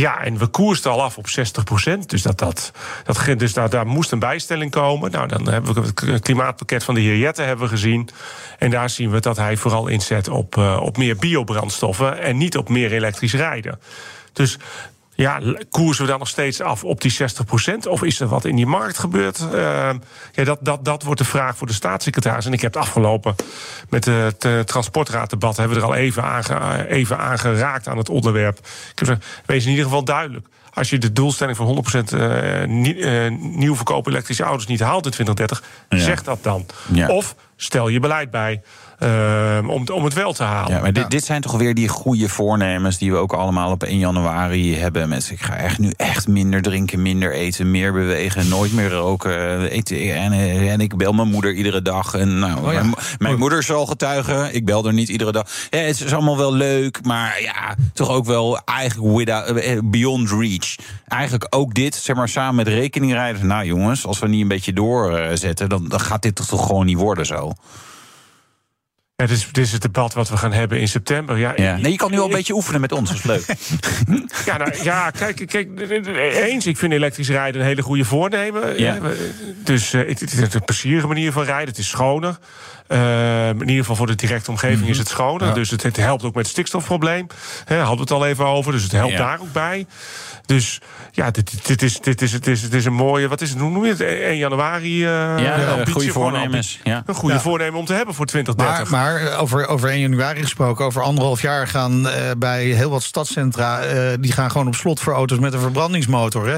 [SPEAKER 8] Ja, en we koersten al af op 60 procent. Dus, dat, dat, dat, dus daar, daar moest een bijstelling komen. Nou, dan hebben we het klimaatpakket van de heer Jette hebben we gezien. En daar zien we dat hij vooral inzet op, uh, op meer biobrandstoffen... en niet op meer elektrisch rijden. Dus ja, koersen we dan nog steeds af op die 60%? Of is er wat in die markt gebeurd? Uh, ja, dat, dat, dat wordt de vraag voor de staatssecretaris. En ik heb het afgelopen met het uh, transportraaddebat... hebben we er al even aan, even aan geraakt aan het onderwerp. Ik heb gezegd, wees in ieder geval duidelijk als je de doelstelling van 100% uh, uh, nieuw verkopen elektrische auto's niet haalt in 2030, ja. zeg dat dan.
[SPEAKER 7] Ja.
[SPEAKER 8] Of stel je beleid bij. Uh, om, om het wel te halen.
[SPEAKER 7] Ja, maar dit, dit zijn toch weer die goede voornemens die we ook allemaal op 1 januari hebben. Mensen, ik ga echt nu echt minder drinken, minder eten, meer bewegen, nooit meer roken. Eten, en, en ik bel mijn moeder iedere dag. En nou,
[SPEAKER 6] Oh ja.
[SPEAKER 7] mijn, mijn moeder zal getuigen. Ik bel er niet iedere dag. Ja, het is allemaal wel leuk, maar ja, toch ook wel eigenlijk without, eh, beyond reach. Eigenlijk ook dit, zeg maar, samen met rekeningrijders. Nou jongens, als we niet een beetje doorzetten, dan, dan gaat dit toch, toch gewoon niet worden zo.
[SPEAKER 8] Ja, dit, is, dit is het debat wat we gaan hebben in september. Ja,
[SPEAKER 7] Ja. Nee, je kan nu al een beetje oefenen met ons, dat is leuk.
[SPEAKER 8] Ja, nou, ja kijk, kijk, eens, ik vind elektrisch rijden een hele goede voornemen.
[SPEAKER 7] Ja.
[SPEAKER 8] Dus uh, het, het is een plezierige manier van rijden, het is schoner. Uh, in ieder geval voor de directe omgeving is het schoner.
[SPEAKER 6] Ja.
[SPEAKER 8] Dus het, het helpt ook met het stikstofprobleem. Daar hadden we het al even over, dus het helpt
[SPEAKER 7] Ja.
[SPEAKER 8] daar ook bij. Dus ja, dit, dit, is, dit, is, het is, het is een mooie, wat is het, hoe noem je het? 1 januari uh,
[SPEAKER 7] Ja,
[SPEAKER 8] ambitie,
[SPEAKER 7] goede
[SPEAKER 8] gewoon
[SPEAKER 7] voornemens. Ja.
[SPEAKER 8] Een goede
[SPEAKER 6] Ja.
[SPEAKER 8] voornemen om te hebben voor
[SPEAKER 6] Maar,
[SPEAKER 8] 2030.
[SPEAKER 6] Maar over, over 1 januari gesproken, over anderhalf jaar gaan eh, bij heel wat stadscentra. eh, die gaan gewoon op slot voor auto's met een verbrandingsmotor. Hè.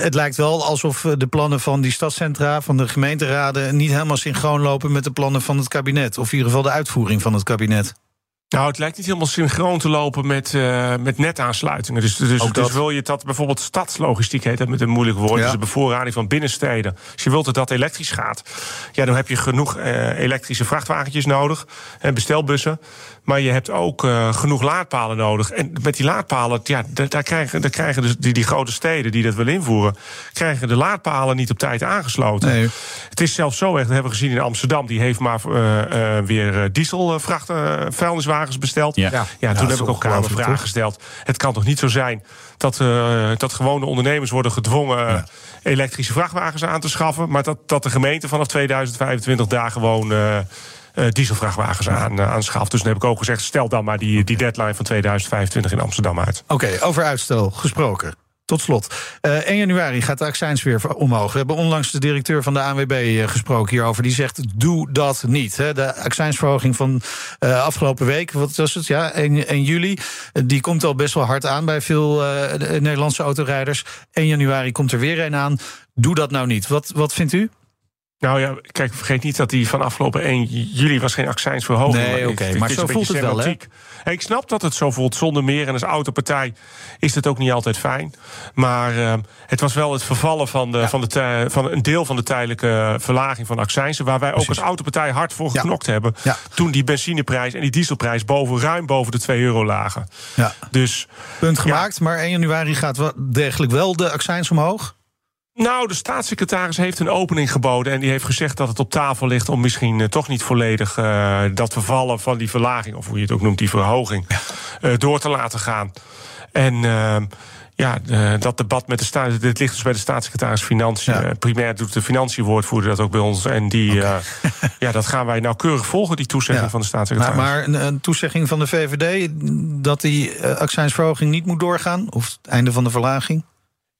[SPEAKER 6] Het lijkt wel alsof eh, de plannen van die stadscentra, van de gemeenteraden. niet helemaal synchroon lopen met de plannen van het kabinet. Of in ieder geval de uitvoering van het kabinet.
[SPEAKER 8] Nou, het lijkt niet helemaal synchroon te lopen met, eh, met netaansluitingen. Dus, dus,
[SPEAKER 6] Ook
[SPEAKER 8] dus
[SPEAKER 6] dat.
[SPEAKER 8] wil je dat bijvoorbeeld stadslogistiek heet dat met een moeilijk woord.
[SPEAKER 6] Ja.
[SPEAKER 8] Dus de bevoorrading van binnensteden. Als je wilt dat dat elektrisch gaat, ja, dan heb je genoeg eh, elektrische vrachtwagentjes nodig en bestelbussen. Maar je hebt ook eh, genoeg laadpalen nodig. En met die laadpalen, ja, daar, krijgen, daar krijgen dus die, die grote steden die dat willen invoeren, krijgen de laadpalen niet op tijd aangesloten.
[SPEAKER 6] Nee.
[SPEAKER 8] Het is zelfs zo erg, dat hebben we gezien in Amsterdam. Die heeft maar eh, eh, weer eh, dieselvracht, eh, vuilniswagens besteld.
[SPEAKER 7] Ja.
[SPEAKER 8] Ja,
[SPEAKER 6] Ja,
[SPEAKER 8] toen heb ik ook kamervragen
[SPEAKER 6] toch?
[SPEAKER 8] gesteld. Het kan toch niet zo zijn dat, eh, dat gewone ondernemers worden gedwongen elektrische vrachtwagens aan te schaffen. Maar dat, dat de gemeente vanaf 2025 daar gewoon. Eh, eh, dieselvrachtwagens aan, eh, aanschaft. Dus toen heb ik ook gezegd: stel dan maar die, die deadline van 2025 in Amsterdam uit.
[SPEAKER 6] Oké, over uitstel gesproken. Tot slot. Eh 1 januari gaat de accijns weer omhoog. We hebben onlangs de directeur van de ANWB eh, gesproken hierover. Die zegt, doe dat niet. Hè. De accijnsverhoging van eh, afgelopen week, wat was het? Ja, 1, 1 juli. eh, die komt al best wel hard aan bij veel eh, de Nederlandse autorijders. 1 januari komt er weer een aan. Doe dat nou niet. Wat, wat vindt u?
[SPEAKER 8] Nou ja, kijk, vergeet niet dat die van afgelopen 1 juli was geen accijnsverhoging.
[SPEAKER 6] Nee, oké, maar zo voelt het wel, hè?
[SPEAKER 8] Ik snap dat het zo voelt zonder meer. En als autopartij is het ook niet altijd fijn. Maar eh, het was wel het vervallen van, de, van, de van een deel van de tijdelijke verlaging van accijnsen. Waar wij ook als autopartij hard voor
[SPEAKER 6] Ja.
[SPEAKER 8] geknokt hebben.
[SPEAKER 6] Ja.
[SPEAKER 8] Toen die benzineprijs en die dieselprijs boven, ruim boven de 2 euro lagen.
[SPEAKER 6] Ja.
[SPEAKER 8] Dus
[SPEAKER 6] Punt gemaakt, maar 1 januari gaat wel degelijk wel de accijns omhoog.
[SPEAKER 8] Nou, de staatssecretaris heeft een opening geboden. En die heeft gezegd dat het op tafel ligt om misschien eh, toch niet volledig eh, dat vervallen van die verlaging, of hoe je het ook noemt, die verhoging, eh, door te laten gaan. En ehm, ja, dat debat met de staat. Dit ligt dus bij de staatssecretaris Financiën.
[SPEAKER 6] Ja.
[SPEAKER 8] Primair doet de financiënwoordvoerder dat ook bij ons. En die, ja, dat gaan wij nauwkeurig volgen, die toezegging
[SPEAKER 6] Ja.
[SPEAKER 8] van de
[SPEAKER 6] Maar,
[SPEAKER 8] staatssecretaris.
[SPEAKER 6] maar een, een toezegging van de VVD dat die accijnsverhoging niet moet doorgaan? Of het einde van de verlaging?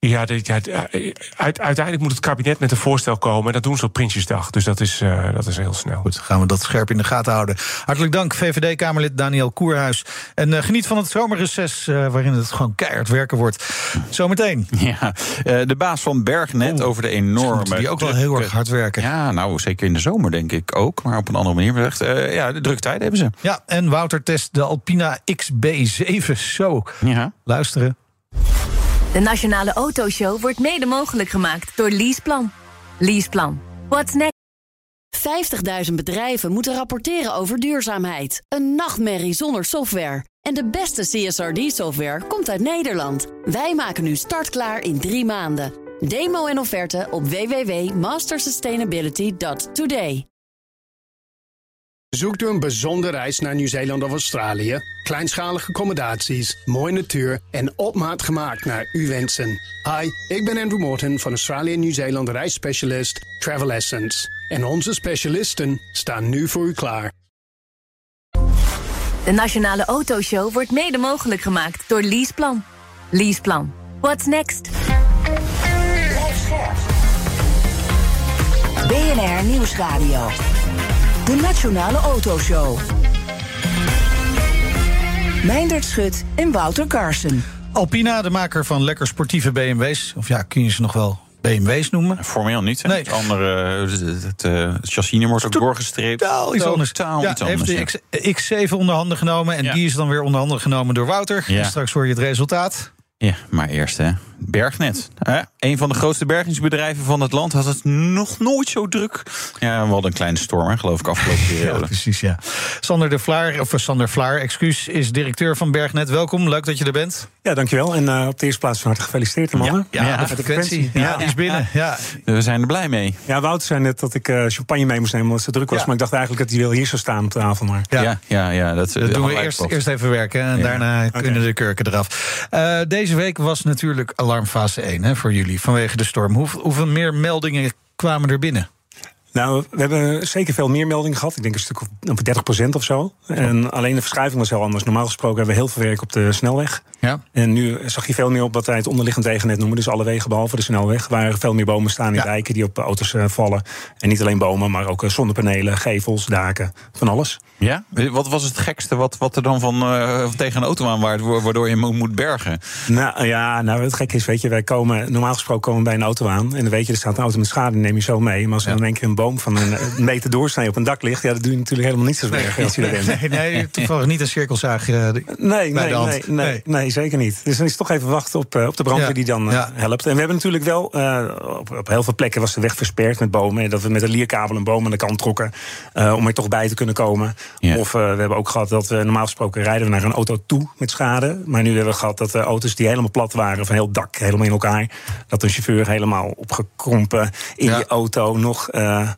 [SPEAKER 8] Ja, ja, eh, uit, uiteindelijk moet het kabinet met een voorstel komen. En dat doen ze op Prinsjesdag. Dus dat is, eh, dat is heel snel.
[SPEAKER 6] Goed, gaan we dat scherp in de gaten houden. Hartelijk dank, VVD-Kamerlid Daniel Koerhuis. En eh, geniet van het zomerreces, waarin het gewoon keihard werken wordt. Zometeen.
[SPEAKER 7] Ja, eh, de baas van Bergnet over de enorme.
[SPEAKER 6] die ook wel heel erg hard werken.
[SPEAKER 7] Ja, nou zeker in de zomer denk ik ook, maar op een andere manier. Maar echt, eh, ja, de druktijden hebben ze.
[SPEAKER 6] Ja, en Wouter test de Alpina XB7. Zo,
[SPEAKER 7] Ja.
[SPEAKER 6] luisteren.
[SPEAKER 2] De Nationale Autoshow wordt mede mogelijk gemaakt door Leaseplan. Leaseplan. What's next?
[SPEAKER 1] 50.000 bedrijven moeten rapporteren over duurzaamheid. Een nachtmerrie zonder software. En de beste CSRD-software komt uit Nederland. Wij maken nu startklaar in drie maanden. Demo en offerte op www.mastersustainability.today.
[SPEAKER 9] Zoekt u een bijzondere reis naar Nieuw-Zeeland of Australië? Kleinschalige accommodaties, mooie natuur en op maat gemaakt naar uw wensen. Hi, ik ben Andrew Morton van Australië Nieuw-Zeeland reisspecialist Travel Essence. En onze specialisten staan nu voor u klaar.
[SPEAKER 2] De Nationale Autoshow wordt mede mogelijk gemaakt door Leaseplan. Leaseplan. What's next?
[SPEAKER 5] BNR Nieuwsradio. De Nationale Autoshow. Meindert Schut en Wouter Carson.
[SPEAKER 6] Alpina, de maker van lekker sportieve BMW's. Of ja, kun je ze nog wel BMW's noemen?
[SPEAKER 7] Formeel niet. hè?
[SPEAKER 6] Nee.
[SPEAKER 7] Het andere, het, het, het, eh, het chassisnummer wordt ook doorgestreept.
[SPEAKER 6] Totaal iets anders.
[SPEAKER 7] Totaal
[SPEAKER 6] ja,
[SPEAKER 7] iets anders.
[SPEAKER 6] heeft
[SPEAKER 7] ja.
[SPEAKER 6] de X, X7 onder handen genomen. En
[SPEAKER 7] Ja.
[SPEAKER 6] die is dan weer onder handen genomen door Wouter.
[SPEAKER 7] Ja.
[SPEAKER 6] En straks hoor je het resultaat.
[SPEAKER 7] Ja, maar eerst hè. Bergnet. Hè? Een van de grootste bergingsbedrijven van het land had het nog nooit zo druk. Ja, we hadden een kleine storm, hè, geloof ik, afgelopen
[SPEAKER 6] Ja,
[SPEAKER 7] periode.
[SPEAKER 6] precies, ja. Sander de Vlaar, of eh, Sander Vlaar, excuus, is directeur van Bergnet. Welkom, leuk dat je er bent.
[SPEAKER 10] Ja, dankjewel. En eh, op de eerste plaats van harte gefeliciteerd, mannen.
[SPEAKER 6] Ja,
[SPEAKER 7] Ja,
[SPEAKER 6] de frequentie. Ja,
[SPEAKER 10] Ja.
[SPEAKER 6] die is binnen. Ja.
[SPEAKER 7] We zijn er blij mee.
[SPEAKER 10] Ja, Wouter zei net dat ik eh, champagne mee moest nemen omdat het zo druk was.
[SPEAKER 6] Ja.
[SPEAKER 10] Maar ik dacht eigenlijk dat hij wel hier zou staan op tafel. Maar
[SPEAKER 6] Ja.
[SPEAKER 7] Ja, ja, ja, dat,
[SPEAKER 6] Dat doen we eerst, eerst even werken en
[SPEAKER 7] Ja.
[SPEAKER 6] daarna kunnen de kurken eraf. Eh, deze week was natuurlijk alarmfase 1 hè, voor jullie vanwege de storm. Hoe, hoeveel meer meldingen kwamen er binnen?
[SPEAKER 10] Nou, we hebben zeker veel meer meldingen gehad. Ik denk een stuk of op 30% of zo. En alleen de verschuiving was heel anders. Normaal gesproken hebben we heel veel werk op de snelweg.
[SPEAKER 6] Ja.
[SPEAKER 10] En nu zag je veel meer op wat wij het onderliggend wegennet noemen. Dus alle wegen behalve de snelweg. Waar veel meer bomen staan in
[SPEAKER 6] Ja.
[SPEAKER 10] wijken die op auto's eh, vallen. En niet alleen bomen, maar ook eh, zonnepanelen, gevels, daken. Van alles.
[SPEAKER 7] Ja? Wat was het gekste wat, wat er dan van, eh, tegen een auto aan waard, wa- waardoor je hem moet bergen?
[SPEAKER 10] Nou ja, nou, het gekke is, weet je, wij komen normaal gesproken komen we bij een auto aan. En dan weet je, er staat een auto met schade, neem je zo mee. Maar als
[SPEAKER 6] Ja.
[SPEAKER 10] dan in één keer een boom van een meter doorsnee op een dak ligt, ja, dat doe je natuurlijk helemaal niet zo erg als je.
[SPEAKER 6] Nee, nee, toevallig niet een cirkelzaag. eh,
[SPEAKER 10] Nee,
[SPEAKER 6] bij
[SPEAKER 10] nee,
[SPEAKER 6] de hand.
[SPEAKER 10] nee, nee,
[SPEAKER 6] Nee.
[SPEAKER 10] nee, zeker niet. Dus dan is toch even wachten op, eh, op de brandweer
[SPEAKER 6] Ja,
[SPEAKER 10] die dan eh,
[SPEAKER 6] ja.
[SPEAKER 10] helpt. En we hebben natuurlijk wel, eh, op, op heel veel plekken was de weg versperd met bomen. Dat we met een lierkabel een boom aan de kant trokken eh, om er toch bij te kunnen komen.
[SPEAKER 7] Ja.
[SPEAKER 10] Of eh, we hebben ook gehad dat we normaal gesproken rijden we naar een auto toe met schade. Maar nu hebben we gehad dat de auto's die helemaal plat waren, van heel dak, helemaal in elkaar. Dat een chauffeur helemaal opgekrompen in
[SPEAKER 6] Ja.
[SPEAKER 10] die auto nog... eh,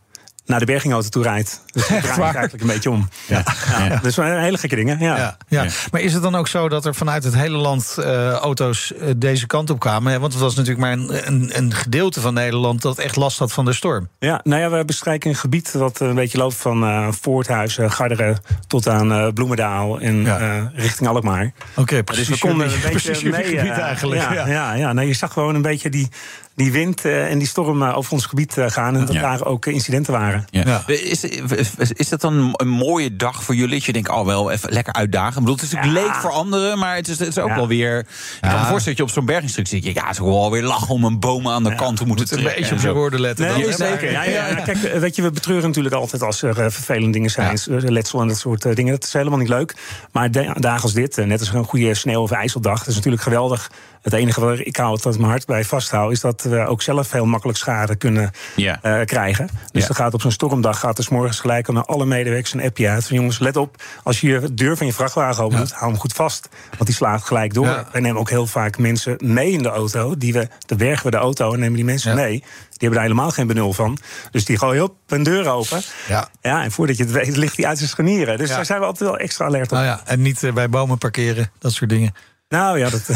[SPEAKER 10] naar de bergingauto toe rijdt. Dus draait
[SPEAKER 6] waar?
[SPEAKER 10] eigenlijk een beetje om. Ja. Ja. Dus hele gekke dingen. Ja.
[SPEAKER 6] Ja, ja.
[SPEAKER 7] Ja.
[SPEAKER 6] maar is het dan ook zo dat er vanuit het hele land eh, auto's eh, deze kant op kwamen? Hè, Want het was natuurlijk maar een, een, een gedeelte van Nederland dat echt last had van de storm.
[SPEAKER 10] Ja, nou ja, we bestrijken een gebied dat een beetje loopt van eh Voorthuis, eh, Garderen tot aan eh, Bloemendaal en
[SPEAKER 6] Ja.
[SPEAKER 10] eh, richting Alkmaar.
[SPEAKER 6] Oké, precies.
[SPEAKER 10] dus we konden een beetje mee,
[SPEAKER 6] gebied eigenlijk.
[SPEAKER 10] Ja,
[SPEAKER 6] Ja.
[SPEAKER 10] ja. Ja, nou, je zag gewoon een beetje die, die wind eh, en die storm eh, over ons gebied eh, gaan. En dat
[SPEAKER 7] Ja.
[SPEAKER 10] daar ook incidenten waren.
[SPEAKER 7] Ja.
[SPEAKER 6] Ja.
[SPEAKER 7] Is, is, is dat dan een mooie dag voor jullie? Dat je denkt, oh wel, even lekker uitdagen. Ik bedoel, het is natuurlijk
[SPEAKER 10] Ja.
[SPEAKER 7] leuk voor anderen, maar het is, het is ook
[SPEAKER 10] Ja.
[SPEAKER 7] wel weer... Ik kan me voorstellen dat je op zo'n berginstructie zit. je, Ja, het is ook wel weer lachen om een boom aan de kant te moeten
[SPEAKER 6] Moet een
[SPEAKER 7] trekken.
[SPEAKER 6] beetje op
[SPEAKER 7] zo.
[SPEAKER 6] woorden letten.
[SPEAKER 10] Nee,
[SPEAKER 6] dan, hè, maar-
[SPEAKER 10] zeker. Ja, ja, ja. Kijk, weet je, we betreuren natuurlijk altijd als er vervelende dingen zijn. Letsel en dat soort dingen. Dat is helemaal niet leuk. Maar dagen als dit, net als een goede sneeuw- of ijseldag... dat is natuurlijk geweldig. Het enige waar ik hou altijd mijn hart bij vasthoud... is dat we ook zelf heel makkelijk schade kunnen
[SPEAKER 7] Ja.
[SPEAKER 10] eh, krijgen. Dus
[SPEAKER 7] Ja.
[SPEAKER 10] er gaat op zo'n stormdag gaat er 's morgens gelijk naar alle medewerkers een appje uit. Van jongens, let op, als je je deur van je vrachtwagen open doet, hou hem goed vast. Want die slaat gelijk door.
[SPEAKER 6] Ja.
[SPEAKER 10] Wij nemen ook heel vaak mensen mee in de auto. Die we, dan bergen we de auto en nemen die mensen
[SPEAKER 6] Ja.
[SPEAKER 10] mee. Die hebben daar helemaal geen benul van. Dus die gooien op een deur open.
[SPEAKER 6] Ja.
[SPEAKER 10] Ja, en voordat je het weet, ligt die uit zijn scharnieren. Dus
[SPEAKER 6] Ja.
[SPEAKER 10] daar zijn we altijd wel extra alert op.
[SPEAKER 6] Nou ja, en niet eh, bij bomen parkeren, dat soort dingen.
[SPEAKER 10] Nou ja, dat,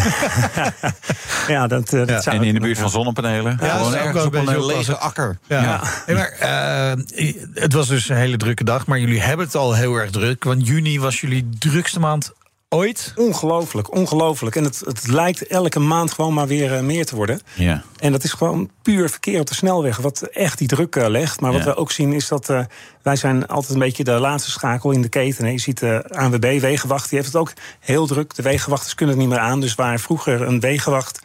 [SPEAKER 10] ja, dat, eh, dat zou
[SPEAKER 7] En in de buurt van zonnepanelen.
[SPEAKER 6] Ja,
[SPEAKER 7] Gewoon
[SPEAKER 6] dat is ook
[SPEAKER 7] ergens
[SPEAKER 6] wel
[SPEAKER 7] op
[SPEAKER 6] een
[SPEAKER 7] lege akker.
[SPEAKER 6] Ja. Hey, maar, eh, het was dus een hele drukke dag, maar jullie hebben het al heel erg druk. Want juni was jullie drukste maand ooit.
[SPEAKER 10] Ongelooflijk, ongelooflijk. En het, het lijkt elke maand gewoon maar weer eh, meer te worden.
[SPEAKER 7] Ja.
[SPEAKER 10] En dat is gewoon puur verkeer op de snelweg, wat echt die druk eh, legt. Maar wat
[SPEAKER 7] Ja.
[SPEAKER 10] we ook zien is dat eh, wij zijn altijd een beetje de laatste schakel in de keten. hè. Je ziet de ANWB, Wegenwacht, die heeft het ook heel druk. De wegenwachters kunnen het niet meer aan. Dus waar vroeger een wegenwacht...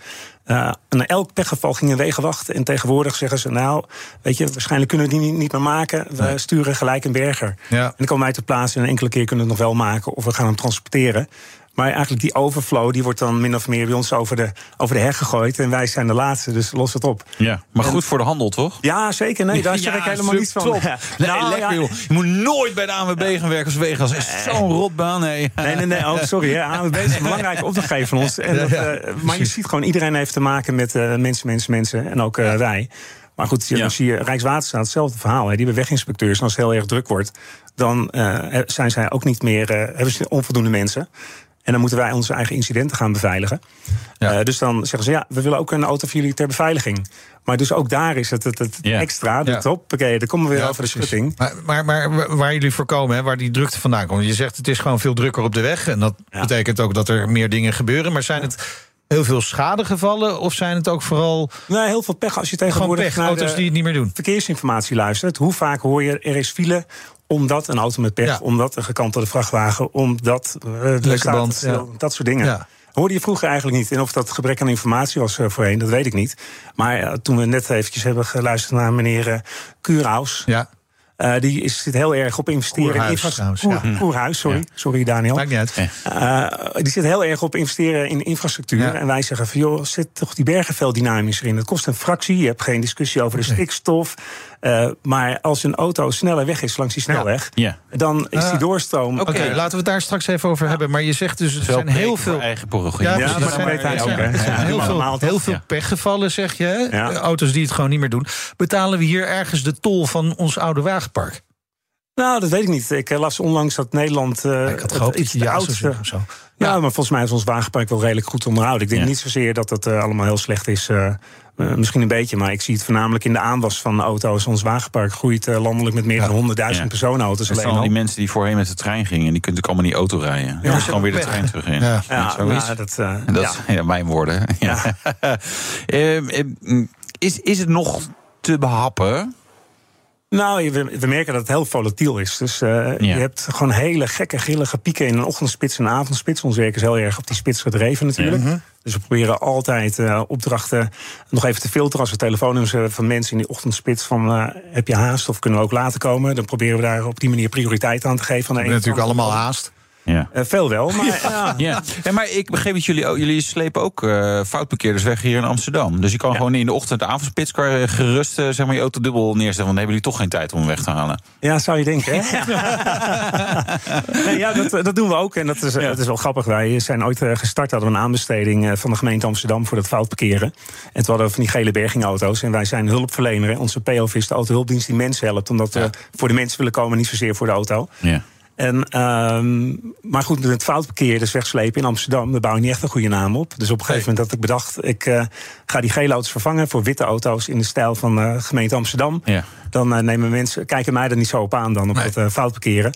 [SPEAKER 10] eh in elk pechgeval ging een wegenwacht. En tegenwoordig zeggen ze, nou, weet je, waarschijnlijk kunnen we die niet, niet meer maken. We
[SPEAKER 6] Nee.
[SPEAKER 10] sturen gelijk een berger.
[SPEAKER 6] Ja.
[SPEAKER 10] En dan komen wij ter plaatse en een enkele keer kunnen we het nog wel maken... of we gaan hem transporteren. Maar eigenlijk die overflow die wordt dan min of meer bij ons over de, over de heg gegooid. En wij zijn de laatste, dus los het op.
[SPEAKER 7] ja. Maar goed voor de handel, toch?
[SPEAKER 10] Ja, zeker. Nee, daar zeg ik helemaal niets van.
[SPEAKER 7] top.
[SPEAKER 10] Ja.
[SPEAKER 7] Nee,
[SPEAKER 10] Nou,
[SPEAKER 7] lekker
[SPEAKER 10] ja.
[SPEAKER 7] joh. Je moet nooit bij de ANWB gaan werken als wegengas. is zo'n rotbaan. Nee.
[SPEAKER 10] Nee, nee, nee. Oh, sorry. hè. ANWB is een belangrijke opdrachtgever van ons. En dat, eh, maar je ziet gewoon, iedereen heeft te maken met eh, mensen, mensen, mensen. En ook eh, wij. Maar goed, dan zie je Rijkswaterstaat hetzelfde verhaal. Hè. Die hebben weginspecteurs. En als het heel erg druk wordt, dan zijn zij ook niet meer, hebben ze onvoldoende mensen. En dan moeten wij onze eigen incidenten gaan beveiligen.
[SPEAKER 6] Ja.
[SPEAKER 10] Eh, dus dan zeggen ze, ja, we willen ook een auto voor jullie ter beveiliging. Maar dus ook daar is het, het, extra, de
[SPEAKER 6] Ja.
[SPEAKER 10] top. Oké, dan komen we weer
[SPEAKER 6] Ja,
[SPEAKER 10] over de schutting.
[SPEAKER 6] Maar, maar, maar waar jullie voor komen, hè, waar die drukte vandaan komt. Je zegt het is gewoon veel drukker op de weg. En dat
[SPEAKER 10] Ja.
[SPEAKER 6] betekent ook dat er meer dingen gebeuren. Maar zijn het heel veel schadegevallen? Of zijn het ook vooral
[SPEAKER 10] Nee, heel veel pech als je
[SPEAKER 6] gewoon
[SPEAKER 10] tegenwoordig
[SPEAKER 6] pech?
[SPEAKER 10] naar
[SPEAKER 6] Auto's
[SPEAKER 10] de
[SPEAKER 6] die het niet meer doen?
[SPEAKER 10] verkeersinformatie luistert. Hoe vaak hoor je er is file omdat een auto met pech,
[SPEAKER 6] Ja.
[SPEAKER 10] omdat een gekantelde vrachtwagen, omdat eh, de staat
[SPEAKER 6] ja.
[SPEAKER 10] dat soort dingen.
[SPEAKER 6] Ja.
[SPEAKER 10] Hoorde je vroeger eigenlijk niet. En of dat gebrek aan informatie was eh, voorheen, dat weet ik niet. Maar eh, toen we net eventjes hebben geluisterd naar meneer eh Kuurhaus...
[SPEAKER 6] Ja,
[SPEAKER 10] eh, die is, zit heel erg op investeren
[SPEAKER 6] Koerhuis,
[SPEAKER 10] in infrastructuur.
[SPEAKER 6] ja.
[SPEAKER 10] Koerhuis, sorry.
[SPEAKER 7] Ja.
[SPEAKER 10] Sorry, Daniel.
[SPEAKER 6] maakt niet uit.
[SPEAKER 10] Eh, die zit heel erg op investeren in infrastructuur.
[SPEAKER 6] Ja.
[SPEAKER 10] En wij zeggen van joh, zet toch die bergen veel dynamischer in. Het kost een fractie. Je hebt geen discussie over de stikstof. Eh, maar als een auto sneller weg is langs die snelweg,
[SPEAKER 7] Ja.
[SPEAKER 10] dan is die
[SPEAKER 6] Ah.
[SPEAKER 10] doorstroom.
[SPEAKER 6] Oké, laten we het daar straks even over hebben. Maar je zegt dus, er zijn heel veel...
[SPEAKER 7] eigen.
[SPEAKER 6] Ja,
[SPEAKER 10] Ja, maar
[SPEAKER 6] Er
[SPEAKER 10] dat
[SPEAKER 6] zijn- heel, veel, heel veel
[SPEAKER 7] Ja.
[SPEAKER 6] pechgevallen, zeg je. Auto's die het gewoon niet meer doen. Betalen we hier ergens de tol van ons oude wagenpark?
[SPEAKER 10] Nou, dat weet ik niet. Ik eh, las onlangs dat Nederland. eh,
[SPEAKER 6] ik had
[SPEAKER 10] het
[SPEAKER 6] gehoopt
[SPEAKER 10] iets
[SPEAKER 6] dat je
[SPEAKER 10] de
[SPEAKER 6] ja zou
[SPEAKER 10] oudste.
[SPEAKER 6] zeggen of zo.
[SPEAKER 10] Ja, maar volgens mij is ons wagenpark wel redelijk goed onderhouden. Ik denk
[SPEAKER 7] Ja.
[SPEAKER 10] niet zozeer dat het eh, allemaal heel slecht is. misschien een beetje, maar ik zie het voornamelijk in de aanwas van auto's. Ons wagenpark groeit eh, landelijk met meer dan 100.000
[SPEAKER 7] Ja.
[SPEAKER 10] personenauto's
[SPEAKER 7] Er
[SPEAKER 10] alleen
[SPEAKER 7] al die mensen die voorheen met de trein gingen. Die kunnen ook allemaal niet auto rijden. Ja, dus gewoon weer de trein terug in.
[SPEAKER 6] Ja.
[SPEAKER 10] Ja,
[SPEAKER 7] zoiets.
[SPEAKER 10] nou, dat, eh,
[SPEAKER 7] Dat
[SPEAKER 10] ja.
[SPEAKER 7] is ja, mijn woorden. Ja. Ehm, ehm, is, is het nog te behappen?
[SPEAKER 10] Nou, we, we merken dat het heel volatiel is. Dus eh, je hebt gewoon hele gekke, grillige pieken in een ochtendspits en een avondspits. Ons werk is heel erg op die spits gedreven natuurlijk. Dus we proberen altijd eh, opdrachten nog even te filteren. Als we telefoonnummers hebben van mensen in die ochtendspits van... eh, heb je haast of kunnen we ook later komen? Dan proberen we daar op die manier prioriteit aan te geven. Aan de
[SPEAKER 6] We hebben natuurlijk allemaal haast.
[SPEAKER 7] Ja.
[SPEAKER 10] Eh, veel wel, maar ja.
[SPEAKER 7] Ja. ja, maar ik begreep dat jullie jullie slepen ook eh foutparkeerders weg hier in Amsterdam. Dus je kan gewoon in de ochtend de avondspits gerust eh, zeg maar, je auto dubbel neerzetten. Want dan hebben jullie toch geen tijd om hem weg te halen.
[SPEAKER 10] Ja, zou je denken, hè? nee, ja, dat, dat doen we ook. En dat is, dat is wel grappig. Wij zijn ooit gestart, hadden we een aanbesteding van de gemeente Amsterdam voor dat foutparkeren. En toen hadden we van die gele bergingauto's. En wij zijn hulpverlener. Onze POV is de autohulpdienst die mensen helpt. Omdat we voor de mensen willen komen, niet zozeer voor de auto.
[SPEAKER 7] Ja.
[SPEAKER 10] En, ehm, maar goed, met het foutparkeren, dus wegslepen in Amsterdam, daar bouw je niet echt een goede naam op. Dus op een gegeven moment had ik bedacht, ik eh, ga die gele auto's vervangen voor witte auto's in de stijl van de gemeente Amsterdam.
[SPEAKER 7] Ja.
[SPEAKER 10] Dan eh, nemen mensen, kijken mij er niet zo op aan dan op
[SPEAKER 6] Nee.
[SPEAKER 10] het foutparkeren.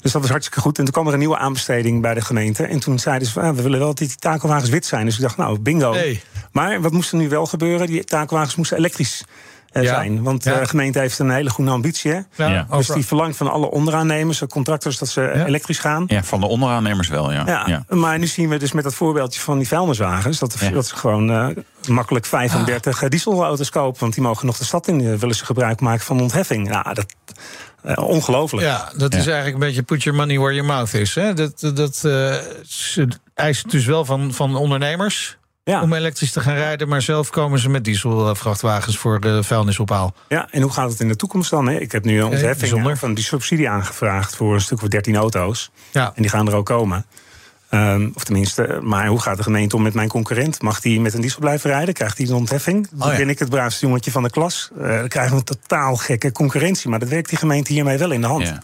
[SPEAKER 10] Dus dat was hartstikke goed. En toen kwam er een nieuwe aanbesteding bij de gemeente. En toen zeiden ze, ah, we willen wel dat die takelwagens wit zijn. Dus ik dacht, nou, bingo.
[SPEAKER 6] Hey.
[SPEAKER 10] Maar wat moest er nu wel gebeuren? Die takelwagens moesten elektrisch
[SPEAKER 6] Ja.
[SPEAKER 10] zijn. Want
[SPEAKER 6] Ja.
[SPEAKER 10] eh, de gemeente heeft een hele goede ambitie. Hè?
[SPEAKER 7] Ja.
[SPEAKER 10] Dus die verlangt van alle onderaannemers, de contractors, dat ze eh, elektrisch gaan.
[SPEAKER 7] ja, van de onderaannemers wel, ja.
[SPEAKER 10] Ja,
[SPEAKER 7] ja.
[SPEAKER 10] maar nu zien we dus met dat voorbeeldje van die vuilniswagens... dat,
[SPEAKER 7] Ja.
[SPEAKER 10] dat ze gewoon eh, makkelijk 35 dieselauto's kopen... want die mogen nog de stad in, eh, willen ze gebruik maken van ontheffing. Ja, dat eh, ongelooflijk.
[SPEAKER 6] Ja, dat is eigenlijk een beetje put your money where your mouth is. Hè? Dat, dat, eh, ze eisen het dus wel van, van ondernemers
[SPEAKER 10] Ja.
[SPEAKER 6] om elektrisch te gaan rijden... maar zelf komen ze met dieselvrachtwagens voor de vuilnisophaal.
[SPEAKER 10] Ja, en hoe gaat het in de toekomst dan? Hè? Ik heb nu een ontheffing van die subsidie aangevraagd... voor een stuk of 13 auto's.
[SPEAKER 6] Ja.
[SPEAKER 10] En die gaan er ook komen. Ehm, of tenminste, maar hoe gaat de gemeente om met mijn concurrent? Mag die met een diesel blijven rijden? Krijgt hij een ontheffing? Dan
[SPEAKER 6] Oh ja.
[SPEAKER 10] ben ik het braafste jongetje van de klas. Eh, dan krijgen we een totaal gekke concurrentie. Maar dat werkt die gemeente hiermee wel in de hand.
[SPEAKER 7] Ja.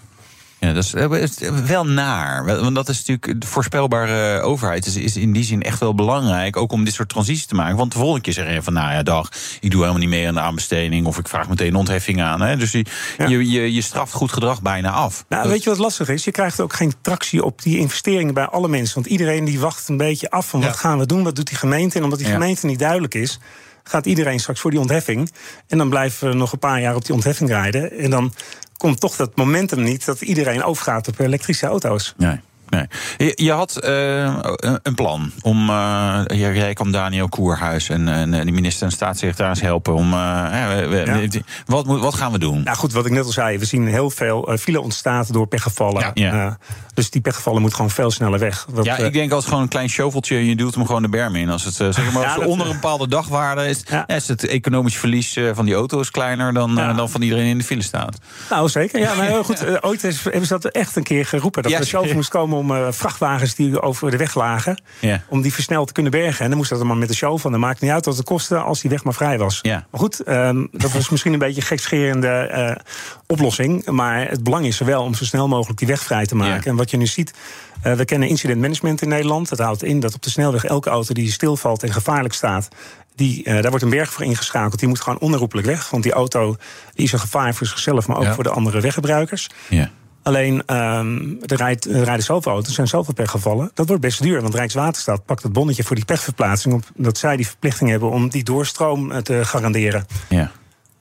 [SPEAKER 7] Ja, dat is eh, is wel naar. Want dat is natuurlijk de voorspelbare overheid. Is, is in die zin echt wel belangrijk. Ook om dit soort transities te maken. Want de volgende keer zeg je van nou ja, dag, ik doe helemaal niet mee aan de aanbesteding. Of ik vraag meteen een ontheffing aan. Hè. Dus je, je, je, je straft goed gedrag bijna af.
[SPEAKER 10] Nou, weet je wat lastig is? Je krijgt ook geen tractie op die investeringen bij alle mensen. Want iedereen die wacht een beetje af van wat gaan we doen, wat doet die gemeente. En omdat die
[SPEAKER 7] Ja.
[SPEAKER 10] gemeente niet duidelijk is, gaat iedereen straks voor die ontheffing. En dan blijven we nog een paar jaar op die ontheffing rijden. En dan komt toch dat momentum niet dat iedereen overgaat op elektrische auto's.
[SPEAKER 7] Nee. Nee. Je, je had eh, een plan om. eh, jij kwam Daniel Koerhuis en, en de minister en staatssecretaris helpen om. hè, we- wat, moet- wat gaan we doen?
[SPEAKER 10] Nou goed, wat ik net al zei, we zien heel veel file ontstaan door pechgevallen.
[SPEAKER 7] Ja.
[SPEAKER 10] Dus die pechgevallen moeten gewoon veel sneller weg.
[SPEAKER 7] Ja,
[SPEAKER 10] eh,
[SPEAKER 7] ik denk als gewoon een klein shoveltje en je duwt hem gewoon de berm in. Als het eh, zeg maar,
[SPEAKER 10] Ja,
[SPEAKER 7] als
[SPEAKER 10] dat-
[SPEAKER 7] onder een bepaalde dagwaarde is, ja, is het economisch verlies eh, van die auto is kleiner dan, dan van iedereen in de file staat.
[SPEAKER 10] Nou, zeker. Ja, maar heel goed. ooit is, hebben ze dat echt een keer geroepen. Dat er chauffeur
[SPEAKER 7] zeker.
[SPEAKER 10] moest komen om vrachtwagens die over de weg lagen...
[SPEAKER 7] Ja.
[SPEAKER 10] om die versneld te kunnen bergen. En dan moest dat maar met de show van. Dan maakt niet uit wat het kostte als die weg maar vrij was.
[SPEAKER 7] Ja.
[SPEAKER 10] Maar goed, ehm, dat was misschien een beetje een gekscherende oplossing. Maar het belang is er wel om zo snel mogelijk die weg vrij te maken. En wat je nu ziet... eh, we kennen incident management in Nederland. Dat houdt in dat op de snelweg elke auto die stilvalt en gevaarlijk staat... Die, eh, daar wordt een berg voor ingeschakeld. Die moet gewoon onherroepelijk weg. Want die auto die is een gevaar voor zichzelf, maar ook
[SPEAKER 7] Ja.
[SPEAKER 10] voor de andere weggebruikers.
[SPEAKER 7] Ja.
[SPEAKER 10] Alleen, er, rijdt, er rijden zoveel auto's, er zijn zoveel pechgevallen. Dat wordt best duur, want Rijkswaterstaat pakt het bonnetje voor die pechverplaatsing... omdat zij die verplichting hebben om die doorstroom eh, te garanderen.
[SPEAKER 7] Ja.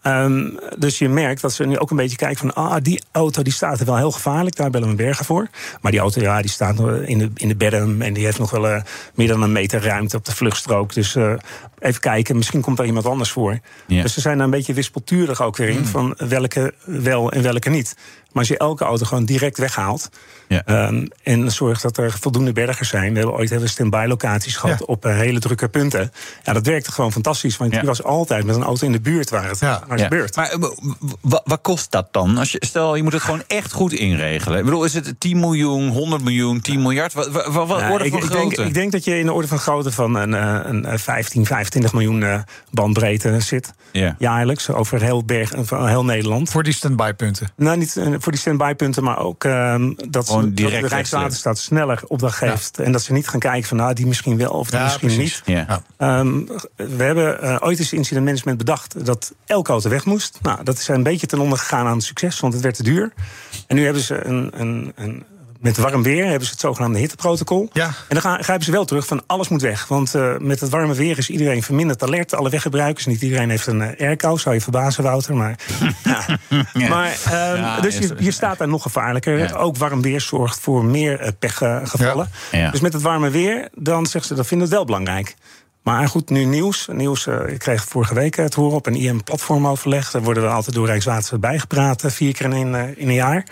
[SPEAKER 10] Ehm, dus je merkt dat ze nu ook een beetje kijken van... ah, die auto die staat er wel heel gevaarlijk, daar bellen we bergen voor. Maar die auto ja, die staat in de, in de bedden... en die heeft nog wel eh, meer dan een meter ruimte op de vluchtstrook. Dus eh, even kijken, misschien komt daar iemand anders voor.
[SPEAKER 7] Ja.
[SPEAKER 10] Dus ze zijn daar een beetje wispelturig ook weer in... van welke wel en welke niet. Maar als je elke auto gewoon direct weghaalt...
[SPEAKER 7] Ja.
[SPEAKER 10] ehm, en zorgt dat er voldoende bergers zijn... we hebben ooit hebben we stand-by locaties gehad
[SPEAKER 6] Ja.
[SPEAKER 10] op eh, hele drukke punten... ja, dat werkte gewoon fantastisch, want
[SPEAKER 7] Ja.
[SPEAKER 10] je was altijd met een auto in de buurt... waar het, waar het
[SPEAKER 7] Ja.
[SPEAKER 10] gebeurt.
[SPEAKER 7] Maar eh, wat kost dat dan? Als je, stel, je moet het gewoon echt goed inregelen. Ik bedoel, is het 10 miljoen, 100 miljoen, 10 miljard? Wat, wat, wat
[SPEAKER 10] Nou,
[SPEAKER 7] worden
[SPEAKER 10] ik,
[SPEAKER 7] van
[SPEAKER 10] ik, denk, ik denk dat je in de orde van grootte van een, eh, een eh, 15, 25 miljoen bandbreedte zit.
[SPEAKER 7] Ja.
[SPEAKER 10] Jaarlijks over heel, berg, heel Nederland.
[SPEAKER 6] Voor die standby-punten.
[SPEAKER 10] Nou, niet voor die standby-punten, maar ook ehm, dat, ze- de Rijkswaterstaat sneller opdracht geeft. En dat ze niet gaan kijken van, nou, die misschien wel of die
[SPEAKER 6] Ja,
[SPEAKER 10] misschien
[SPEAKER 6] precies.
[SPEAKER 10] niet.
[SPEAKER 7] Ja.
[SPEAKER 10] Ehm, we hebben eh, ooit eens incident management bedacht dat elke auto weg moest. Nou, dat is een beetje ten onder gegaan aan het succes, want het werd te duur. En nu hebben ze een, een, een met warm weer hebben ze het zogenaamde hitteprotocol.
[SPEAKER 6] Ja.
[SPEAKER 10] En dan gaan, grijpen ze wel terug van alles moet weg. Want eh, met het warme weer is iedereen verminderd alert. Alle weggebruikers. Niet iedereen heeft een eh, airco. Zou je verbazen, Wouter. Maar, ja.
[SPEAKER 7] Ja.
[SPEAKER 10] maar ehm,
[SPEAKER 7] Ja,
[SPEAKER 10] dus je, je staat daar nog gevaarlijker.
[SPEAKER 7] Ja.
[SPEAKER 10] Ook warm weer zorgt voor meer eh, pechgevallen.
[SPEAKER 7] Ja. Ja.
[SPEAKER 10] Dus met het warme weer, dan zeggen ze dat vinden we het wel belangrijk. Maar goed, nu nieuws. Nieuws, ik kreeg vorige week het horen op een IM-platformoverleg. Daar worden we altijd door Rijkswaterstaat bijgepraat, vier keer in, in een jaar.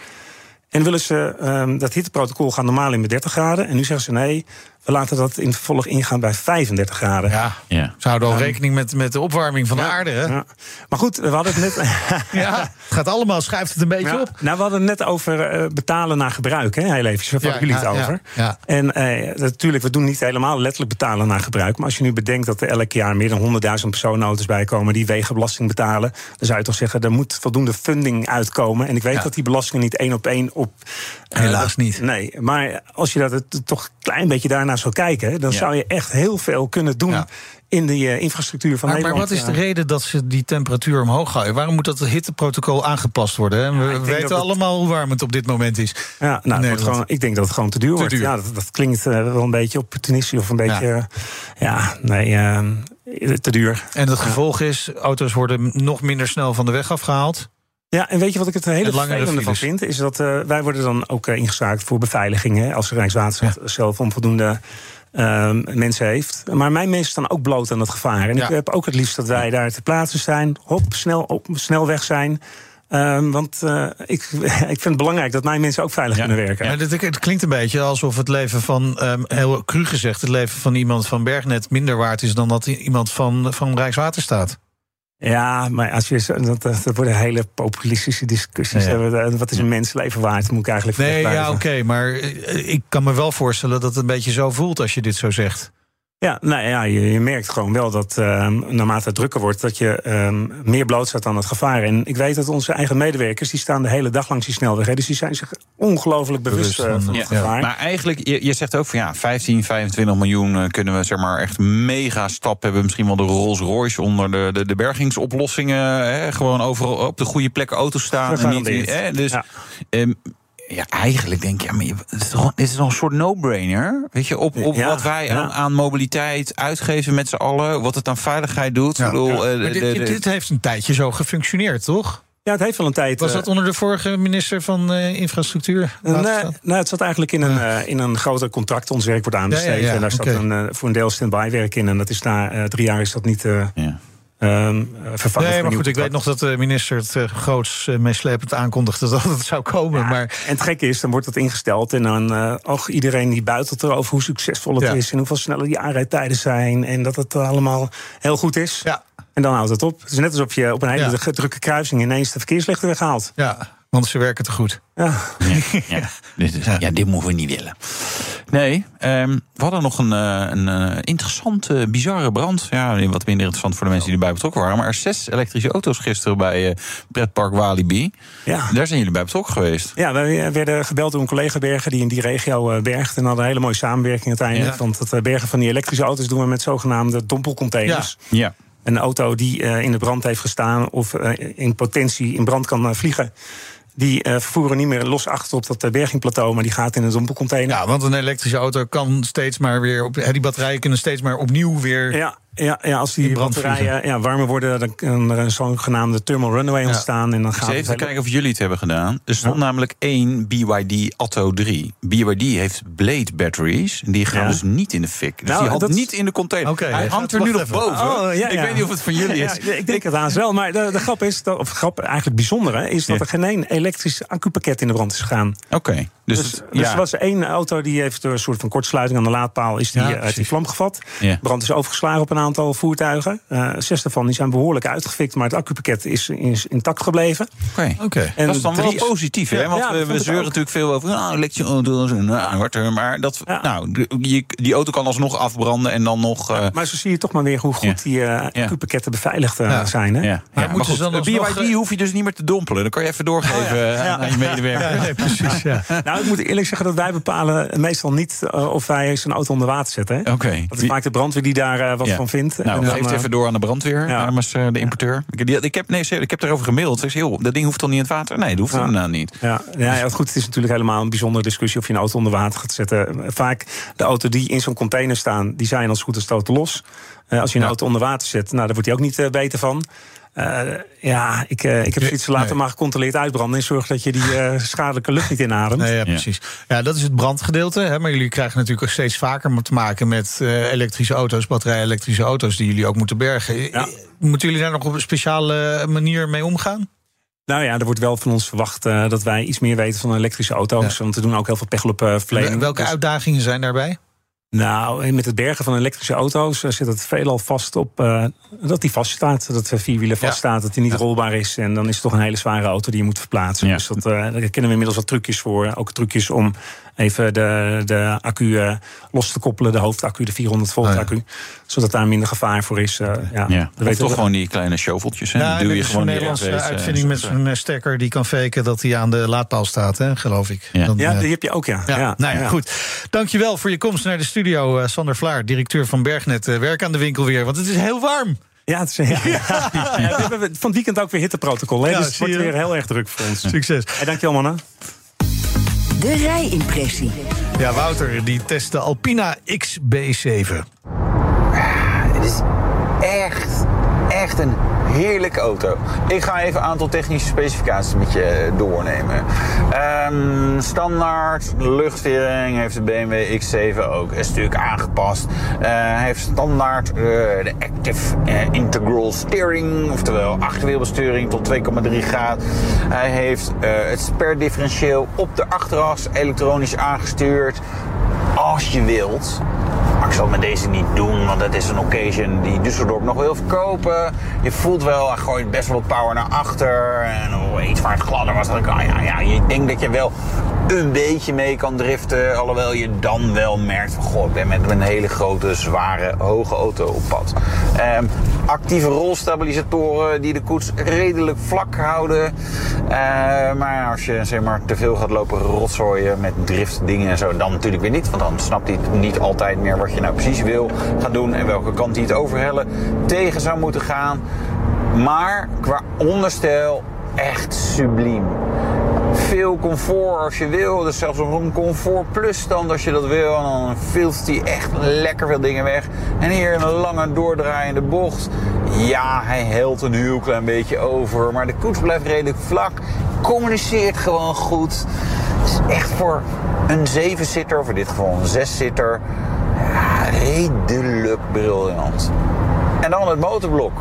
[SPEAKER 10] En willen ze ehm, dat hitteprotocol gaan normaal in met 30 graden. En nu zeggen ze nee, we laten dat in het vervolg ingaan bij 35 graden.
[SPEAKER 6] Ja.
[SPEAKER 7] Ja.
[SPEAKER 6] Ze houden al rekening met, met de opwarming van de
[SPEAKER 10] Ja,
[SPEAKER 6] aarde. Hè? Ja.
[SPEAKER 10] ja. Maar goed, we hadden het net.
[SPEAKER 6] het gaat allemaal, schuift het een beetje
[SPEAKER 10] Ja,
[SPEAKER 6] op.
[SPEAKER 10] nou, we hadden het net over eh, betalen naar gebruik. Hè, heel even. Waar
[SPEAKER 6] Ja,
[SPEAKER 10] hadden jullie
[SPEAKER 6] ja,
[SPEAKER 10] het
[SPEAKER 6] ja,
[SPEAKER 10] over?
[SPEAKER 6] ja.
[SPEAKER 10] En eh, natuurlijk, we doen niet helemaal letterlijk betalen naar gebruik. Maar als je nu bedenkt dat er elk jaar meer dan 100.000 personenauto's bij komen die wegenbelasting betalen. dan zou je toch zeggen, er moet voldoende funding uitkomen. En ik weet
[SPEAKER 6] Ja.
[SPEAKER 10] dat die belastingen niet één op één op. eh,
[SPEAKER 6] Helaas niet.
[SPEAKER 10] Nee, maar als je dat het toch een klein beetje daarnaar zou kijken. dan
[SPEAKER 7] Ja.
[SPEAKER 10] zou je echt heel veel kunnen doen.
[SPEAKER 6] Ja.
[SPEAKER 10] in de eh, infrastructuur van
[SPEAKER 6] Maar, maar
[SPEAKER 10] Nederland.
[SPEAKER 6] wat is de reden dat ze die temperatuur omhoog gooien? Waarom moet dat hitteprotocol aangepast worden? hè? We weten allemaal hoe warm het op dit moment is.
[SPEAKER 10] Ja, nou, het wordt
[SPEAKER 6] Nederland.
[SPEAKER 10] gewoon, ik denk dat het gewoon te duur wordt.
[SPEAKER 6] duur.
[SPEAKER 10] Ja, dat, dat klinkt eh, wel een beetje opportunistisch of een beetje. Ja, ja nee, eh, te duur.
[SPEAKER 6] En het gevolg is, auto's worden nog minder snel van de weg afgehaald.
[SPEAKER 10] Ja, en weet je wat ik het hele vervelende van vind? Is dat eh, wij worden dan ook uh, ingezaakt voor beveiliging. Hè, als Rijkswaterstaat zelf onvoldoende uh, mensen heeft. Maar mijn mensen staan ook bloot aan dat gevaar. En
[SPEAKER 6] Ja.
[SPEAKER 10] ik heb ook het liefst dat wij daar ter plaatse zijn. Hop, snel, op, snel weg zijn. Um, want uh, ik, ik vind het belangrijk dat mijn mensen ook veilig
[SPEAKER 6] ja.
[SPEAKER 10] kunnen werken.
[SPEAKER 6] Ja, het, het, klinkt een beetje alsof het leven van, um, heel cru gezegd, het leven van iemand van Bergnet minder waard is dan dat iemand van, van Rijkswaterstaat.
[SPEAKER 10] Ja, maar als je dat, dat worden hele populistische discussies. Ja. Wat is een mensenleven waard? Moet ik eigenlijk
[SPEAKER 6] Nee, ja, oké. Okay, maar ik kan me wel voorstellen dat het een beetje zo voelt als je dit zo zegt.
[SPEAKER 10] Ja, nou ja, je, je merkt gewoon wel dat ehm, naarmate het drukker wordt, dat je ehm, meer blootstaat aan het gevaar. En ik weet dat onze eigen medewerkers, die staan de hele dag langs die snelweg. hè, Dus die zijn zich ongelooflijk bewust,
[SPEAKER 6] Bewust
[SPEAKER 10] eh,
[SPEAKER 6] van, ja.
[SPEAKER 10] het gevaar.
[SPEAKER 7] Maar eigenlijk, je, je zegt ook van ja, 15, 25 miljoen eh, kunnen we zeg maar echt mega stap hebben. Misschien wel de Rolls Royce onder de, de, de bergingsoplossingen. Hè, gewoon overal op de goede plekken auto's staan. En niet, hè, dus
[SPEAKER 10] Ja.
[SPEAKER 7] ehm, ja, eigenlijk denk ik, ja, maar je- het is toch, dit is toch een soort no-brainer? Weet je, op, op
[SPEAKER 10] Ja,
[SPEAKER 7] wat wij
[SPEAKER 10] ja.
[SPEAKER 7] aan, aan mobiliteit uitgeven met z'n allen. Wat het aan veiligheid doet. Ik bedoel, eh, de-
[SPEAKER 6] dit,
[SPEAKER 7] de-
[SPEAKER 6] dit, dit heeft een tijdje zo gefunctioneerd, toch?
[SPEAKER 10] Ja, het heeft wel een tijd.
[SPEAKER 6] Was
[SPEAKER 10] eh,
[SPEAKER 6] dat onder de vorige minister van eh, Infrastructuur?
[SPEAKER 10] Nee, het zat eigenlijk in een, eh, in een groter contract. Ons werk wordt aanbesteed.
[SPEAKER 6] Ja, ja, ja,
[SPEAKER 10] en daar zat
[SPEAKER 6] oké.
[SPEAKER 10] een, voor een deel stand-by werk in. En dat is na eh, drie jaar is dat niet voor
[SPEAKER 6] Nee, maar goed, ik weet nog dat de minister het eh, groots eh, meeslepend aankondigde dat het zou komen.
[SPEAKER 10] Ja,
[SPEAKER 6] Maar
[SPEAKER 10] En het gekke is, dan wordt dat ingesteld. En dan, eh och, iedereen die buitelt erover hoe succesvol het
[SPEAKER 6] Ja.
[SPEAKER 10] is. En hoeveel sneller die aanrijdtijden zijn. En dat het allemaal heel goed is.
[SPEAKER 6] ja,
[SPEAKER 10] En dan houdt het op. Het is net alsof je op een hele
[SPEAKER 6] Ja.
[SPEAKER 10] drukke kruising ineens de verkeerslichten weghaalt.
[SPEAKER 6] ja, want ze werken te goed.
[SPEAKER 10] Ja.
[SPEAKER 7] Ja, ja. Dit is, ja, dit moeten we niet willen. Nee, ehm, we hadden nog een, eh, een eh, interessante, bizarre brand. Ja, wat minder interessant voor de mensen die erbij betrokken waren. Maar er zes elektrische auto's gisteren bij eh pretpark Walibi.
[SPEAKER 10] Ja.
[SPEAKER 7] Daar zijn jullie bij betrokken geweest.
[SPEAKER 10] Ja, wij werden gebeld door een collega berger die in die regio bergt. En hadden een hele mooie samenwerking uiteindelijk.
[SPEAKER 6] Ja.
[SPEAKER 10] Want het bergen van die elektrische auto's doen we met zogenaamde dompelcontainers.
[SPEAKER 7] Ja.
[SPEAKER 10] Een auto die eh, in de brand heeft gestaan of eh, in potentie in brand kan vliegen. Die eh, vervoeren niet meer los achter op dat eh, bergingplateau, maar die gaat in een dompelcontainer.
[SPEAKER 6] Ja, want een elektrische auto kan steeds maar weer op. Die batterijen kunnen steeds maar opnieuw weer.
[SPEAKER 10] Ja, ja, ja, als die batterijen ja, warmer worden, dan kan er een zogenaamde thermal runaway ontstaan. En dan
[SPEAKER 7] Ik
[SPEAKER 10] gaat
[SPEAKER 7] even kijken of jullie het hebben gedaan. Er stond namelijk één BYD Atto 3. BYD heeft Blade batteries. En die gaan
[SPEAKER 10] Ja.
[SPEAKER 7] dus niet in de fik. Dus
[SPEAKER 10] Nou,
[SPEAKER 7] die had
[SPEAKER 10] dat
[SPEAKER 7] niet in de container. Hij hangt er nu nog boven.
[SPEAKER 10] Oh, ja,
[SPEAKER 7] Ik weet niet of het van jullie is.
[SPEAKER 10] Ja, ik denk het haast wel. Maar de, de grap is, dat, of grap eigenlijk bijzonder, hè, is dat
[SPEAKER 7] Ja.
[SPEAKER 10] er geen één elektrisch accupakket in de brand is gegaan.
[SPEAKER 7] Oké. Dus,
[SPEAKER 10] Dus,
[SPEAKER 7] het-
[SPEAKER 10] dus er was één auto die heeft door een soort van kortsluiting aan de laadpaal is die,
[SPEAKER 6] Ja,
[SPEAKER 10] eh, uit die vlam gevat.
[SPEAKER 7] Ja.
[SPEAKER 10] Brand is overgeslagen op een aantal voertuigen. Eh, zes daarvan die zijn behoorlijk uitgefikt, maar het accupakket is, is intact gebleven.
[SPEAKER 7] Oké.
[SPEAKER 6] Oké.
[SPEAKER 10] En
[SPEAKER 7] dat is dan
[SPEAKER 10] drie-
[SPEAKER 7] wel positief, hè?
[SPEAKER 10] Ja,
[SPEAKER 7] Want
[SPEAKER 10] ja,
[SPEAKER 7] we, zeuren natuurlijk veel over nou, elektrische auto's en nou, wat maar dat,
[SPEAKER 10] Ja.
[SPEAKER 7] nou, je, die auto kan alsnog afbranden en dan nog. eh,
[SPEAKER 10] Maar zo zie je toch maar weer hoe goed
[SPEAKER 7] Ja.
[SPEAKER 10] die eh accupakketten beveiligd
[SPEAKER 6] Ja.
[SPEAKER 10] zijn. Hè?
[SPEAKER 7] ja.
[SPEAKER 6] Maar
[SPEAKER 7] Ja,
[SPEAKER 6] moeten
[SPEAKER 7] goed,
[SPEAKER 6] ze dan
[SPEAKER 7] BYD hoef je dus niet meer te dompelen. Dan kan je even doorgeven eh, aan je medewerker.
[SPEAKER 6] Ja, nee, precies. Ja.
[SPEAKER 10] Nou, ik moet eerlijk zeggen dat wij bepalen meestal niet of wij zijn auto onder water zetten. Hè?
[SPEAKER 7] Oké.
[SPEAKER 10] Dat is vaak de brandweer die daar wat
[SPEAKER 7] Ja.
[SPEAKER 10] van vindt.
[SPEAKER 7] Nou,
[SPEAKER 10] En
[SPEAKER 7] geef
[SPEAKER 10] dan,
[SPEAKER 7] het
[SPEAKER 10] eh,
[SPEAKER 7] even door aan de brandweer,
[SPEAKER 10] Ja.
[SPEAKER 7] namens eh, de importeur. Ik, die- ik, heb, nee, ik heb erover gemaild. Ik zeg, joh, dat ding hoeft toch niet in het water? Nee, dat hoeft
[SPEAKER 10] Ja.
[SPEAKER 7] inderdaad niet.
[SPEAKER 10] Ja, ja, ja, goed, het is natuurlijk helemaal een bijzondere discussie of je een auto onder water gaat zetten. Vaak de auto die in zo'n container staan, die zijn als goed als stoten los. Eh, als je een
[SPEAKER 7] Ja.
[SPEAKER 10] auto onder water zet, nou, daar wordt hij ook niet eh, beter van. Eh, ja, ik, eh, ik heb zoiets laten
[SPEAKER 6] Nee.
[SPEAKER 10] maar gecontroleerd uitbranden... en zorg dat je die eh, schadelijke lucht niet inademt.
[SPEAKER 6] Nee, ja, precies. Ja, dat is het brandgedeelte. Hè, maar jullie krijgen natuurlijk ook steeds vaker te maken met eh, elektrische auto's, batterij-elektrische auto's, die jullie ook moeten bergen.
[SPEAKER 10] Ja.
[SPEAKER 6] Moeten jullie daar nog op een speciale manier mee omgaan?
[SPEAKER 10] Nou ja, er wordt wel van ons verwacht eh, dat wij iets meer weten van elektrische auto's. Want we doen ook heel veel pechhulpverlening.
[SPEAKER 6] Welke
[SPEAKER 10] Dus-
[SPEAKER 6] uitdagingen zijn daarbij?
[SPEAKER 10] Nou, met het bergen van elektrische auto's eh, zit het veelal vast op eh, dat die vaststaat. Dat de vierwielen vaststaat, dat die niet rolbaar is. En dan is het toch een hele zware auto die je moet verplaatsen.
[SPEAKER 7] Ja.
[SPEAKER 10] Dus dat, eh, daar kennen we inmiddels wat trucjes voor. Ook trucjes om even de, de accu eh, los te koppelen. De hoofdaccu, de 400 volt
[SPEAKER 6] Oh ja.
[SPEAKER 10] accu. Zodat daar minder gevaar voor is. eh, ja,
[SPEAKER 7] Ja.
[SPEAKER 10] Weten
[SPEAKER 7] toch
[SPEAKER 10] we-
[SPEAKER 7] gewoon die kleine shoveltjes. Hè?
[SPEAKER 6] Ja,
[SPEAKER 7] Dan duw
[SPEAKER 6] er
[SPEAKER 7] je
[SPEAKER 6] is
[SPEAKER 7] gewoon
[SPEAKER 6] zo'n
[SPEAKER 7] die
[SPEAKER 6] Nederlandse
[SPEAKER 7] eh,
[SPEAKER 6] uitvinding met
[SPEAKER 7] zo-
[SPEAKER 6] zo'n stekker die kan faken dat hij aan de laadpaal staat, hè, geloof ik.
[SPEAKER 7] Ja.
[SPEAKER 6] Dan,
[SPEAKER 10] Ja, die heb je ook, ja.
[SPEAKER 6] Ja, nou ja, goed. Dankjewel voor je komst naar de studio, eh, Sander Vlaar, directeur van Bergnet. Werk aan de winkel weer, want het is heel warm.
[SPEAKER 10] Ja, het is, ja, ja. Ja, we hebben van het weekend ook weer hitteprotocol. Hè?
[SPEAKER 6] Ja,
[SPEAKER 10] dus het wordt weer heel erg druk voor ons.
[SPEAKER 6] Succes.
[SPEAKER 10] Hey, dankjewel, mannen.
[SPEAKER 5] De rijimpressie.
[SPEAKER 6] Ja, Wouter, die test de Alpina XB7.
[SPEAKER 11] Het is echt, echt een heerlijke auto. Ik ga even een aantal technische specificaties met je doornemen. Ehm, standaard luchtvering heeft de BMW X7 ook. Is natuurlijk aangepast. Eh, hij heeft standaard eh, de Active eh, Integral Steering, oftewel achterwielbesturing tot 2,3 graden. Hij heeft het sperdifferentieel op de achteras elektronisch aangestuurd. Als je wilt, maar ik zal het met deze niet doen, want dat is een occasion die Düsseldorf nog wil verkopen. Je voelt wel, hij gooit best wel power naar achter. En oh, iets waar het gladder was, dan kan ja, ja, je denkt dat je wel
[SPEAKER 7] een beetje mee kan driften. Alhoewel je dan wel merkt van, goh, ik ben met een hele grote, zware, hoge auto op pad. Ehm, actieve rolstabilisatoren die de koets redelijk vlak houden. Eh, maar als je zeg maar, te veel gaat lopen rotzooien met driftdingen en zo, dan natuurlijk weer niet. Want dan snapt hij niet altijd meer wat je nou precies wil gaan doen en welke kant hij het overhellen tegen zou moeten gaan. Maar qua onderstel echt subliem. Veel comfort als je wil. Dus zelfs nog een comfort plus stand als je dat wil. En dan filtert hij echt lekker veel dingen weg. En hier een lange doordraaiende bocht. Ja, hij helt een heel klein beetje over. Maar de koets blijft redelijk vlak. Communiceert gewoon goed. Het is echt voor een 7-zitter, of in dit geval een 6-zitter. Ja, redelijk briljant. En dan het motorblok.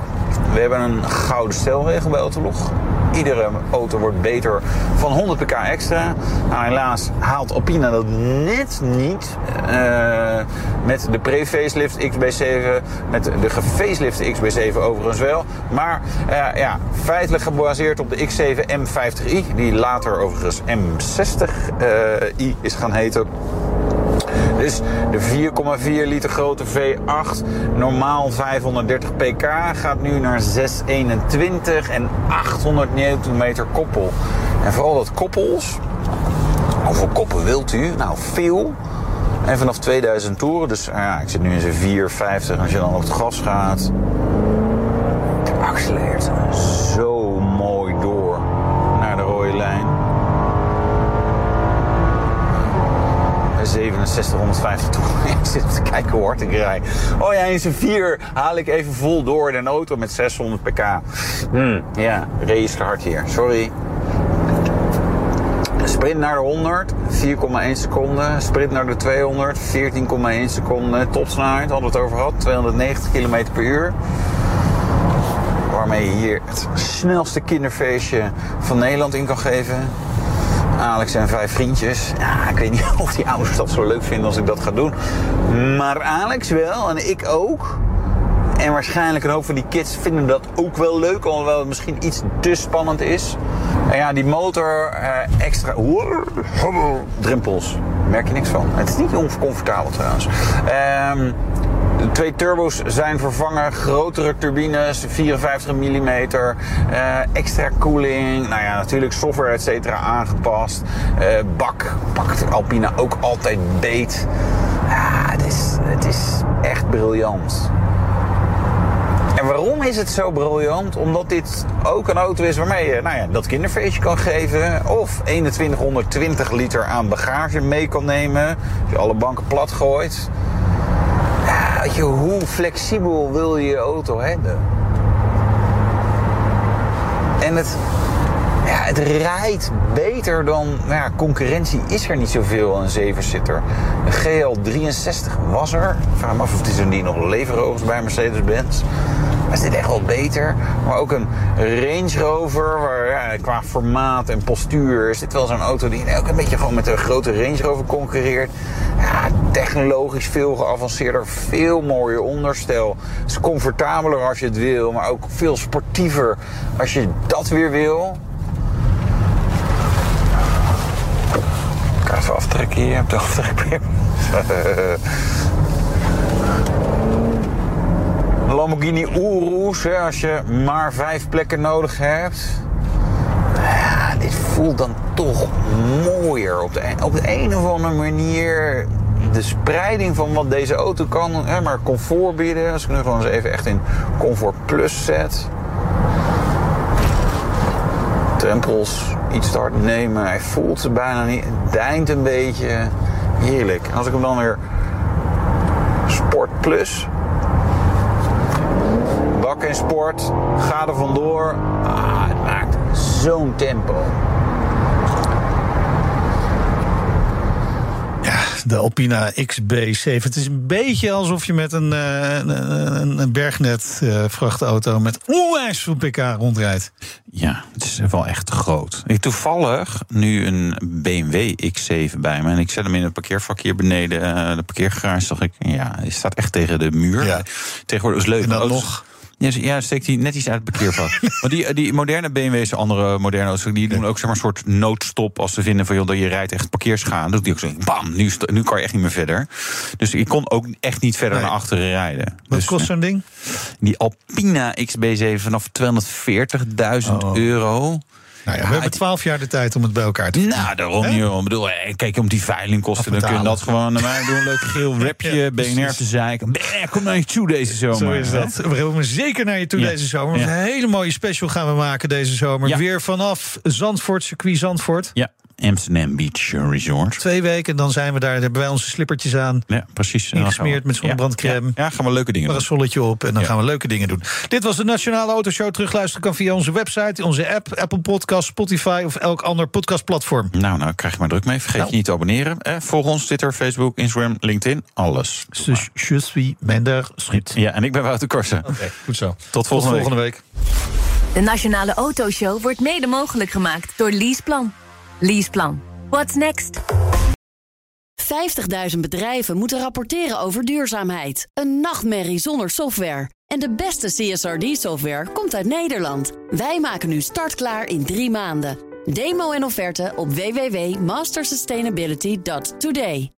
[SPEAKER 7] We hebben een gouden stelregel bij Autolog. Iedere auto wordt beter van 100 pk extra. Nou, helaas haalt Alpina dat net niet. Uh, met de pre-facelift XB7. Met de gefacelift XB7 overigens wel. Maar uh, ja, feitelijk gebaseerd op de X7 M50i. Die later overigens M60i is gaan heten. Dus de 4,4 liter grote V8, normaal 530 pk, gaat nu naar 621 en 800 Nm koppel. En vooral dat koppels, hoeveel koppen wilt u? Nou, veel. En vanaf 2000 toeren, dus ja, ik zit nu in zijn 450 als je dan op het gas gaat. Accelereert zo 67, 150 toe. Ik zit te kijken hoe hard ik rij. Oh ja, in zijn 4 haal ik even vol door een auto met 600 pk. Hmm, ja, race hard hier. Sorry. Sprint naar de 100, 4,1 seconden. Sprint naar de 200, 14,1 seconden. Topsnelheid, hadden we het over gehad. 290 km per uur. Waarmee je hier het snelste kinderfeestje van Nederland in kan geven. Alex en vijf vriendjes. Ja, ik weet niet of die ouders dat zo leuk vinden als ik dat ga doen. Maar Alex wel en ik ook. En waarschijnlijk een hoop van die kids vinden dat ook wel leuk, alhoewel het misschien iets te spannend is. En ja, die motor eh, extra drempels. Merk je niks van. Het is niet oncomfortabel trouwens. Ehm de twee turbo's zijn vervangen, grotere turbines, 54 mm, uh, extra koeling, nou ja, natuurlijk software et cetera aangepast. Uh, bak pakt Alpina ook altijd beet. Ja, het is, het is echt briljant. En waarom is het zo briljant? Omdat dit ook een auto is waarmee je nou ja, dat kinderfeestje kan geven. Of 2120 liter aan bagage mee kan nemen. Als je alle banken plat gooit. Je, hoe flexibel wil je auto hebben? En het, ja, het rijdt beter dan... Nou ja, concurrentie is er niet zoveel een 7-zitter. De GL63 was er. Ik vraag me af of die zo die nog leveren bij Mercedes-Benz. Maar is dit echt wel beter. Maar ook een Range Rover, waar ja, qua formaat en postuur is dit wel zo'n auto die ook een beetje gewoon met een grote Range Rover concurreert. Technologisch veel geavanceerder, veel mooier onderstel. Het is comfortabeler als je het wil, maar ook veel sportiever als je dat weer wil. Ik ga even aftrekken hier op de aftrekbeer. Lamborghini Urus, hè, als je maar vijf plekken nodig hebt. Ja, dit voelt dan toch mooier op de, een, op de een of andere manier. De spreiding van wat deze auto kan, maar comfort bieden. Als ik nu gewoon eens even echt in Comfort Plus zet. Drempels iets te hard nemen. Hij voelt ze bijna niet. Het deint een beetje. Heerlijk. Als ik hem dan weer Sport Plus bak en sport, ga er vandoor. Ah, het maakt zo'n tempo.
[SPEAKER 6] Ja, de Alpina XB7. Het is een beetje alsof je met een, uh, een, een bergnet uh, vrachtauto met onwijs veel pk rondrijdt.
[SPEAKER 12] Ja, het is wel echt groot. Ik toevallig nu een BMW X7 bij me. En ik zet hem in het parkeervak hier beneden. Uh, de parkeergarage. Zag ik, ja, hij staat echt tegen de muur. Ja. Tegenwoordig is leuk.
[SPEAKER 6] En dan nog
[SPEAKER 7] Ja, steekt hij net iets uit het parkeervak. Want die, die moderne BMW's, andere moderne auto's... die doen ook zeg maar, een soort noodstop als ze vinden van... joh, dat je rijdt echt parkeersgaan. Dan doet die ook zo, bam, nu, nu kan je echt niet meer verder. Dus ik kon ook echt niet verder
[SPEAKER 6] Nee.
[SPEAKER 7] naar achteren rijden.
[SPEAKER 6] Wat
[SPEAKER 7] Dus,
[SPEAKER 6] kost zo'n ding?
[SPEAKER 7] Die Alpina XB7 vanaf 240.000 euro.
[SPEAKER 6] Nou ja, we hebben twaalf jaar de tijd om het bij elkaar te
[SPEAKER 7] Nou, daarom, joh. Ik bedoel, eh, kijk, om die veilingkosten, dan kun je dat gewoon naar mij doen. Een leuk geel rapje, BNR te zeiken. BNR, kom naar je toe deze zomer.
[SPEAKER 6] Zo is dat. We komen zeker naar je toe
[SPEAKER 7] Ja.
[SPEAKER 6] deze zomer. Een hele mooie special gaan we maken deze zomer.
[SPEAKER 7] Ja.
[SPEAKER 6] Weer vanaf Zandvoort, circuit Zandvoort.
[SPEAKER 7] Ja, Amsterdam Beach Resort.
[SPEAKER 6] Twee weken en dan zijn we daar. Dan hebben wij onze slippertjes aan.
[SPEAKER 7] Ja, precies.
[SPEAKER 6] Ingesmeerd met zonnebrandcrème.
[SPEAKER 7] Ja, ja, gaan we leuke dingen doen.
[SPEAKER 6] Parasolletje op en dan
[SPEAKER 7] Ja.
[SPEAKER 6] gaan we leuke dingen doen. Dit was de Nationale Autoshow. Terugluisteren kan via onze website, onze app, Apple Podcast, Spotify of elk ander podcastplatform.
[SPEAKER 7] Nou, nou krijg je maar druk mee. Vergeet
[SPEAKER 6] Nou.
[SPEAKER 7] je niet te abonneren. Eh, volg ons, Twitter, Facebook, Instagram, LinkedIn. Alles.
[SPEAKER 6] Dus je suis Mender Schut.
[SPEAKER 7] Ja, en ik ben Wouter Korsen.
[SPEAKER 6] Oké, goed zo.
[SPEAKER 7] Tot
[SPEAKER 6] Tot
[SPEAKER 7] volgende,
[SPEAKER 6] volgende week.
[SPEAKER 2] De Nationale Autoshow wordt mede mogelijk gemaakt door Leaseplan. Leaseplan. What's next?
[SPEAKER 1] 50.000 bedrijven moeten rapporteren over duurzaamheid. Een nachtmerrie zonder software. En de beste CSRD-software komt uit Nederland. Wij maken nu startklaar in drie maanden. Demo en offerte op www.mastersustainability.today.